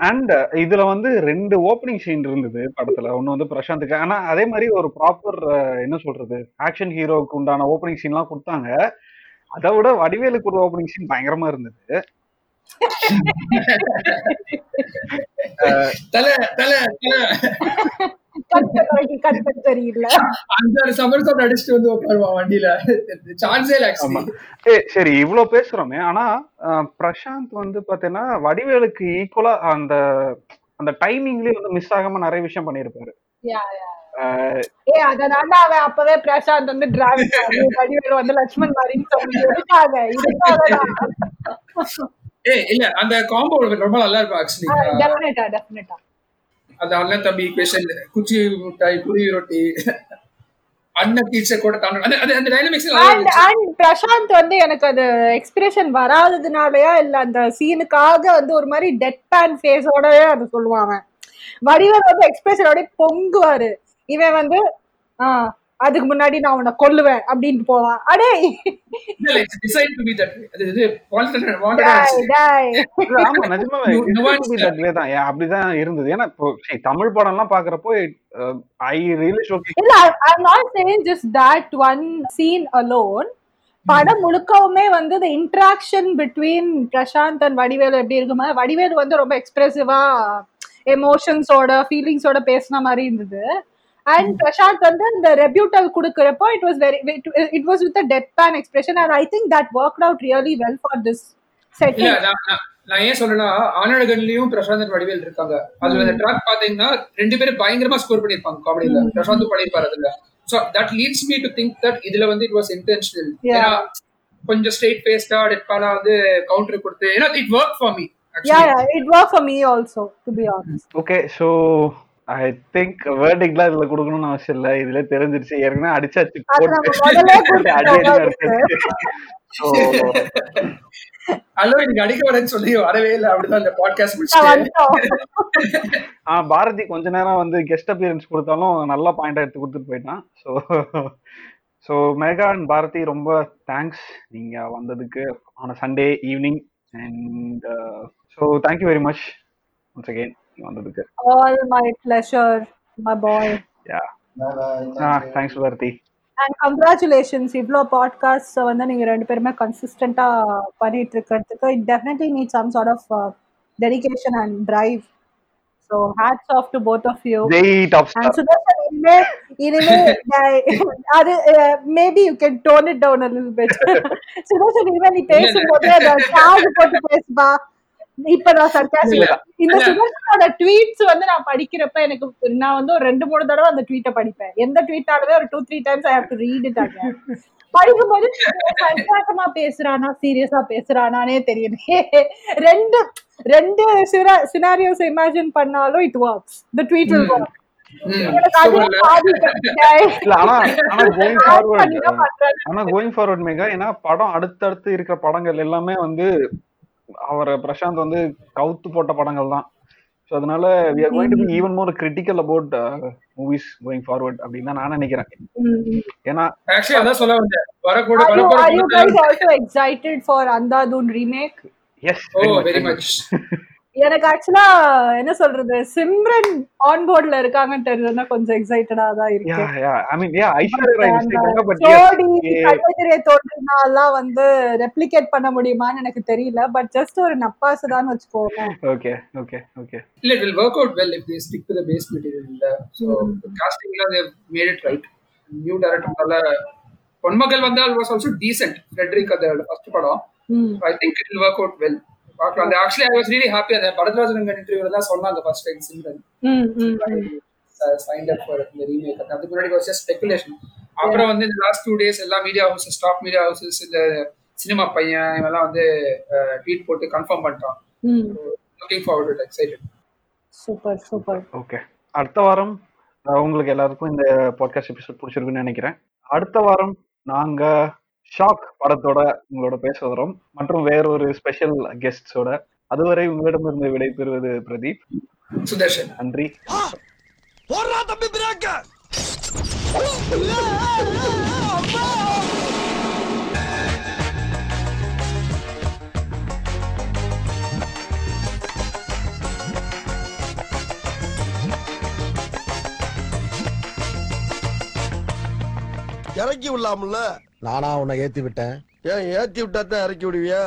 அண்ட் இதுல வந்து ரெண்டு ஓப்பனிங் சீன் இருந்தது படத்துல. ஒண்ணு வந்து பிரசாந்த்க்கு. ஆனா அதே மாதிரி ஒரு ப்ராப்பர் என்ன சொல்றது ஆக்ஷன் ஹீரோவுக்கு உண்டான ஓப்பனிங் சீன்லாம் கொடுத்தாங்க. அதை விட வடிவேலுக்கு ஒரு ஓப்பனிங் சீன் பயங்கரமா இருந்தது. தலை தலை. சரி இவ்வளவு பேசுறோமே. ஆனா பிரசாந்த் வந்து பாத்தீங்கன்னா வடிவேலுக்கு ஈக்குவலா அந்த அந்த டைமிங்லயே வந்து மிஸ் ஆகாம நிறைய விஷயம் அஹ், ஏ அதனால அவன் அப்பவே பிரசாந்த் வந்து டிராவிட் வடிவேலு வந்து லட்சுமண் மாதிரின்னு சொல்லி இல்ல அந்த காம்போ ரொம்ப நல்லா இருக்கும் ஆக்சுவலி டெஃபினட்டா டெஃபினட்டா அந்த அண்ணன் தம்பி ஈக்குவேஷன் குச்சி மிட்டாய் குருவி ரொட்டி அண்ணன் டீச்சர் கூட தாண்ட அந்த அந்த- டைனமிக்ஸ் அண்ட் பிரசாந்த் வந்து எனக்கு அது எக்ஸ்பிரஷன் வராததுனாலயா இல்ல அந்த சீனுக்காக வந்து ஒரு மாதிரி டெட் பேன் ஃபேஸோடவே அது சொல்லுவான் அவன். வடிவேல் வந்து எக்ஸ்பிரஷனோட பொங்குவாரு. இவன் வந்து ஆஹ் அதுக்கு முன்னாடி நான் உன்னை கொல்லுவேன் அப்படின்னு போவான். அடே! தட் அப்படிதான் இருந்தது. ஏன்னா தமிழ் படம் எல்லாம் பாக்குறப்போ ஐ ரியலி இல்ல I'm not saying just that one scene alone. படம் முழுக்கவுமே வந்து இந்த interaction between Prashanth and Vadivelu எப்படி இருக்குமா வடிவேலு வந்து ரொம்ப எக்ஸ்பிரசிவா எமோஷன்ஸோட ஃபீலிங்ஸோட பேசின மாதிரி இருந்தது. அண்ட் பிரசாந்த் வந்து இந்த rebuttal கொடுக்கறப்போ it was very it was with deadpan expression and I think that work out really well for this நான் ஏன் சொல்றேன்னா ஆனழகன்லயும் பிரசாந்த் வடிவேல் இருக்காங்க. அதுல அந்த ட்ராக் பாத்தீங்கன்னா ரெண்டு பேரும் பயங்கரமா ஸ்கோர் பண்ணிருப்பாங்க காமெடியில பிரசாந்த் பண்ணிருப்பாரு அதுல. So that leads me to think that இதுல வந்து இட் வாஸ் இன்டென்ஷனல் Yeah. கொஞ்சம் ஸ்ட்ரெயிட் ஃபேஸ்டா டெட்பாலா வந்து கவுண்டர் கொடுத்து ஏன்னா it work for me yeah yeah it work for me also to be honest okay so I think வேர்டிக்லாம் இதுல கொடுக்கணும்னு அவசியம் இல்லை. இதுல தெரிஞ்சிருச்சு. ஏற்கனவே அடிச்சாச்சு. அல்லோ இன்னைக்கு அடிக்க வரேன்னு சொல்லி வரவே இல்லை. அப்படிதான் இந்த பாட்காஸ்ட் ஆ பாரதி கொஞ்ச நேரம் வந்து கெஸ்ட் அப்பியரன்ஸ் கொடுத்தாலும் நல்ல பாயிண்டா எடுத்து கொடுத்துட்டு போயிட்டான். So so Megha and Bharathi ரொம்ப தேங்க்ஸ் நீங்க வந்ததுக்கு ஆன Sunday evening and so thank you very much once again வந்ததுக்கு. All my pleasure my boy. Yeah. Ah. Thanks Bharathi and congratulations இவ்வளோ பாட்காஸ்ட் வந்து நீங்கள் ரெண்டு பேருமே கன்சிஸ்டண்ட்டாக பண்ணிட்டு இருக்கிறதுக்கு it definitely need some sort of dedication and drive so hats off to both of you and Sudharshan இனிமே இனிமே அது maybe you can tone it down லில் பிட் சுதர்ஷன் இனிமே நீ பேசும்போது அந்த tag போட்டு பேசுப்பா. இப்ப நான் சர்க்காஸ்டிக் இல்ல. இந்த இல்ல. சுதர்ஷனோட ட்வீட்ஸ் வந்து நான் படிக்கிறப்ப எனக்கு நான் வந்து ஒரு ரெண்டு மூணு தடவை அந்த ட்வீட்டை படிப்பேன். எந்த ட்வீட்டாலுமே ஒரு two three times I have to read it again படிக்கும்போது சர்க்காசமா பேசுறானா சீரியஸா பேசுறானானே தெரியலையே ரெண்டு ரெண்டு சினாரியோஸ் இமேஜின் பண்ணாலும் it works the tweet will work. ஆனா கோயிங் ஃபார்வர்ட் மேகா ஏன்னா படம் அடுத்தடுத்து இருக்கிற படங்கள் எல்லாமே வந்து அவர் பிரசாந்த் வந்து கவுத்து போட்ட படங்கள் தான். ஸோ அதனால we are going to be even more critical about movies going forward அப்படின்னு தான் நான் நினைக்கிறேன். ஏன்னா ஆக்சுவலி அதான் சொல்ல வந்தேன். வரக்கூட also excited for Andhadhun remake? Yes oh very much எனக்கு ஆக்சுவலா என்ன சொல்றது சிம்ரன் ஆன் போர்ட்ல இருக்காங்கன்னு தெரிஞ்சதுன்னா கொஞ்சம் எக்ஸைட்டடா தான் யா இருக்கு யா ஐ மீன் யா ஐஸ்வர்யா ராய் அந்த மிஸ்டேக்காக பட் ஜோடி கண்ணெதிரே தோன்றினாலாம் வந்து ரெப்ளிகேட் பண்ண முடியுமான்னு எனக்கு தெரியல பட் ஜஸ்ட் ஒரு நப்பாசு தான் வச்சுக்கோங்க ஓகே ஓகே ஓகே இல்ல it will work out well if they stick to the base material இல்ல. So casting ல they have made it right. New director நல்ல பொன்மகள் வந்தால் was also decent. Frederick அது ஃபர்ஸ்ட் படம். Hmm i think it will work out well. பார்க்கலாம் அந்த actually I was really happy அந்த பரத்ராஜன் இன்டர்வியூல தான் சொன்னாங்க first time Simran. Signed up for இந்த ரீமேக் அதுக்கு முன்னாடி வாஸ் ஜஸ்ட் ஸ்பெகுலேஷன் அப்புறம் வந்து இந்த லாஸ்ட் டூ டேஸ் எல்லா media houses top media houses இந்த சினிமா பையன் இவெல்லாம் வந்து ட்வீட் போட்டு கன்ஃபார்ம் பண்ணிட்டான். ம். Looking forward excited super super. Okay அடுத்த வாரம் உங்களுக்கு எல்லாருக்கும் இந்த பாட்காஸ்ட் எபிசோட் பிடிச்சிருக்குன்னு நினைக்கிறேன். அடுத்த வாரம் நாங்க ஷாக் படத்தோட உங்களோட பேச வரோம். மற்றும் வேறொரு ஸ்பெஷல் கெஸ்ட்ஸோட அதுவரை உங்களிடமிருந்து விடை பெறுவது பிரதீப். சுதர்ஷன். நன்றி. இறக்கி விடலாம்ல? நானா உன்னை ஏத்தி விட்டேன் ஏன் ஏத்தி விட்டா தான் இறக்கி விடுவியா?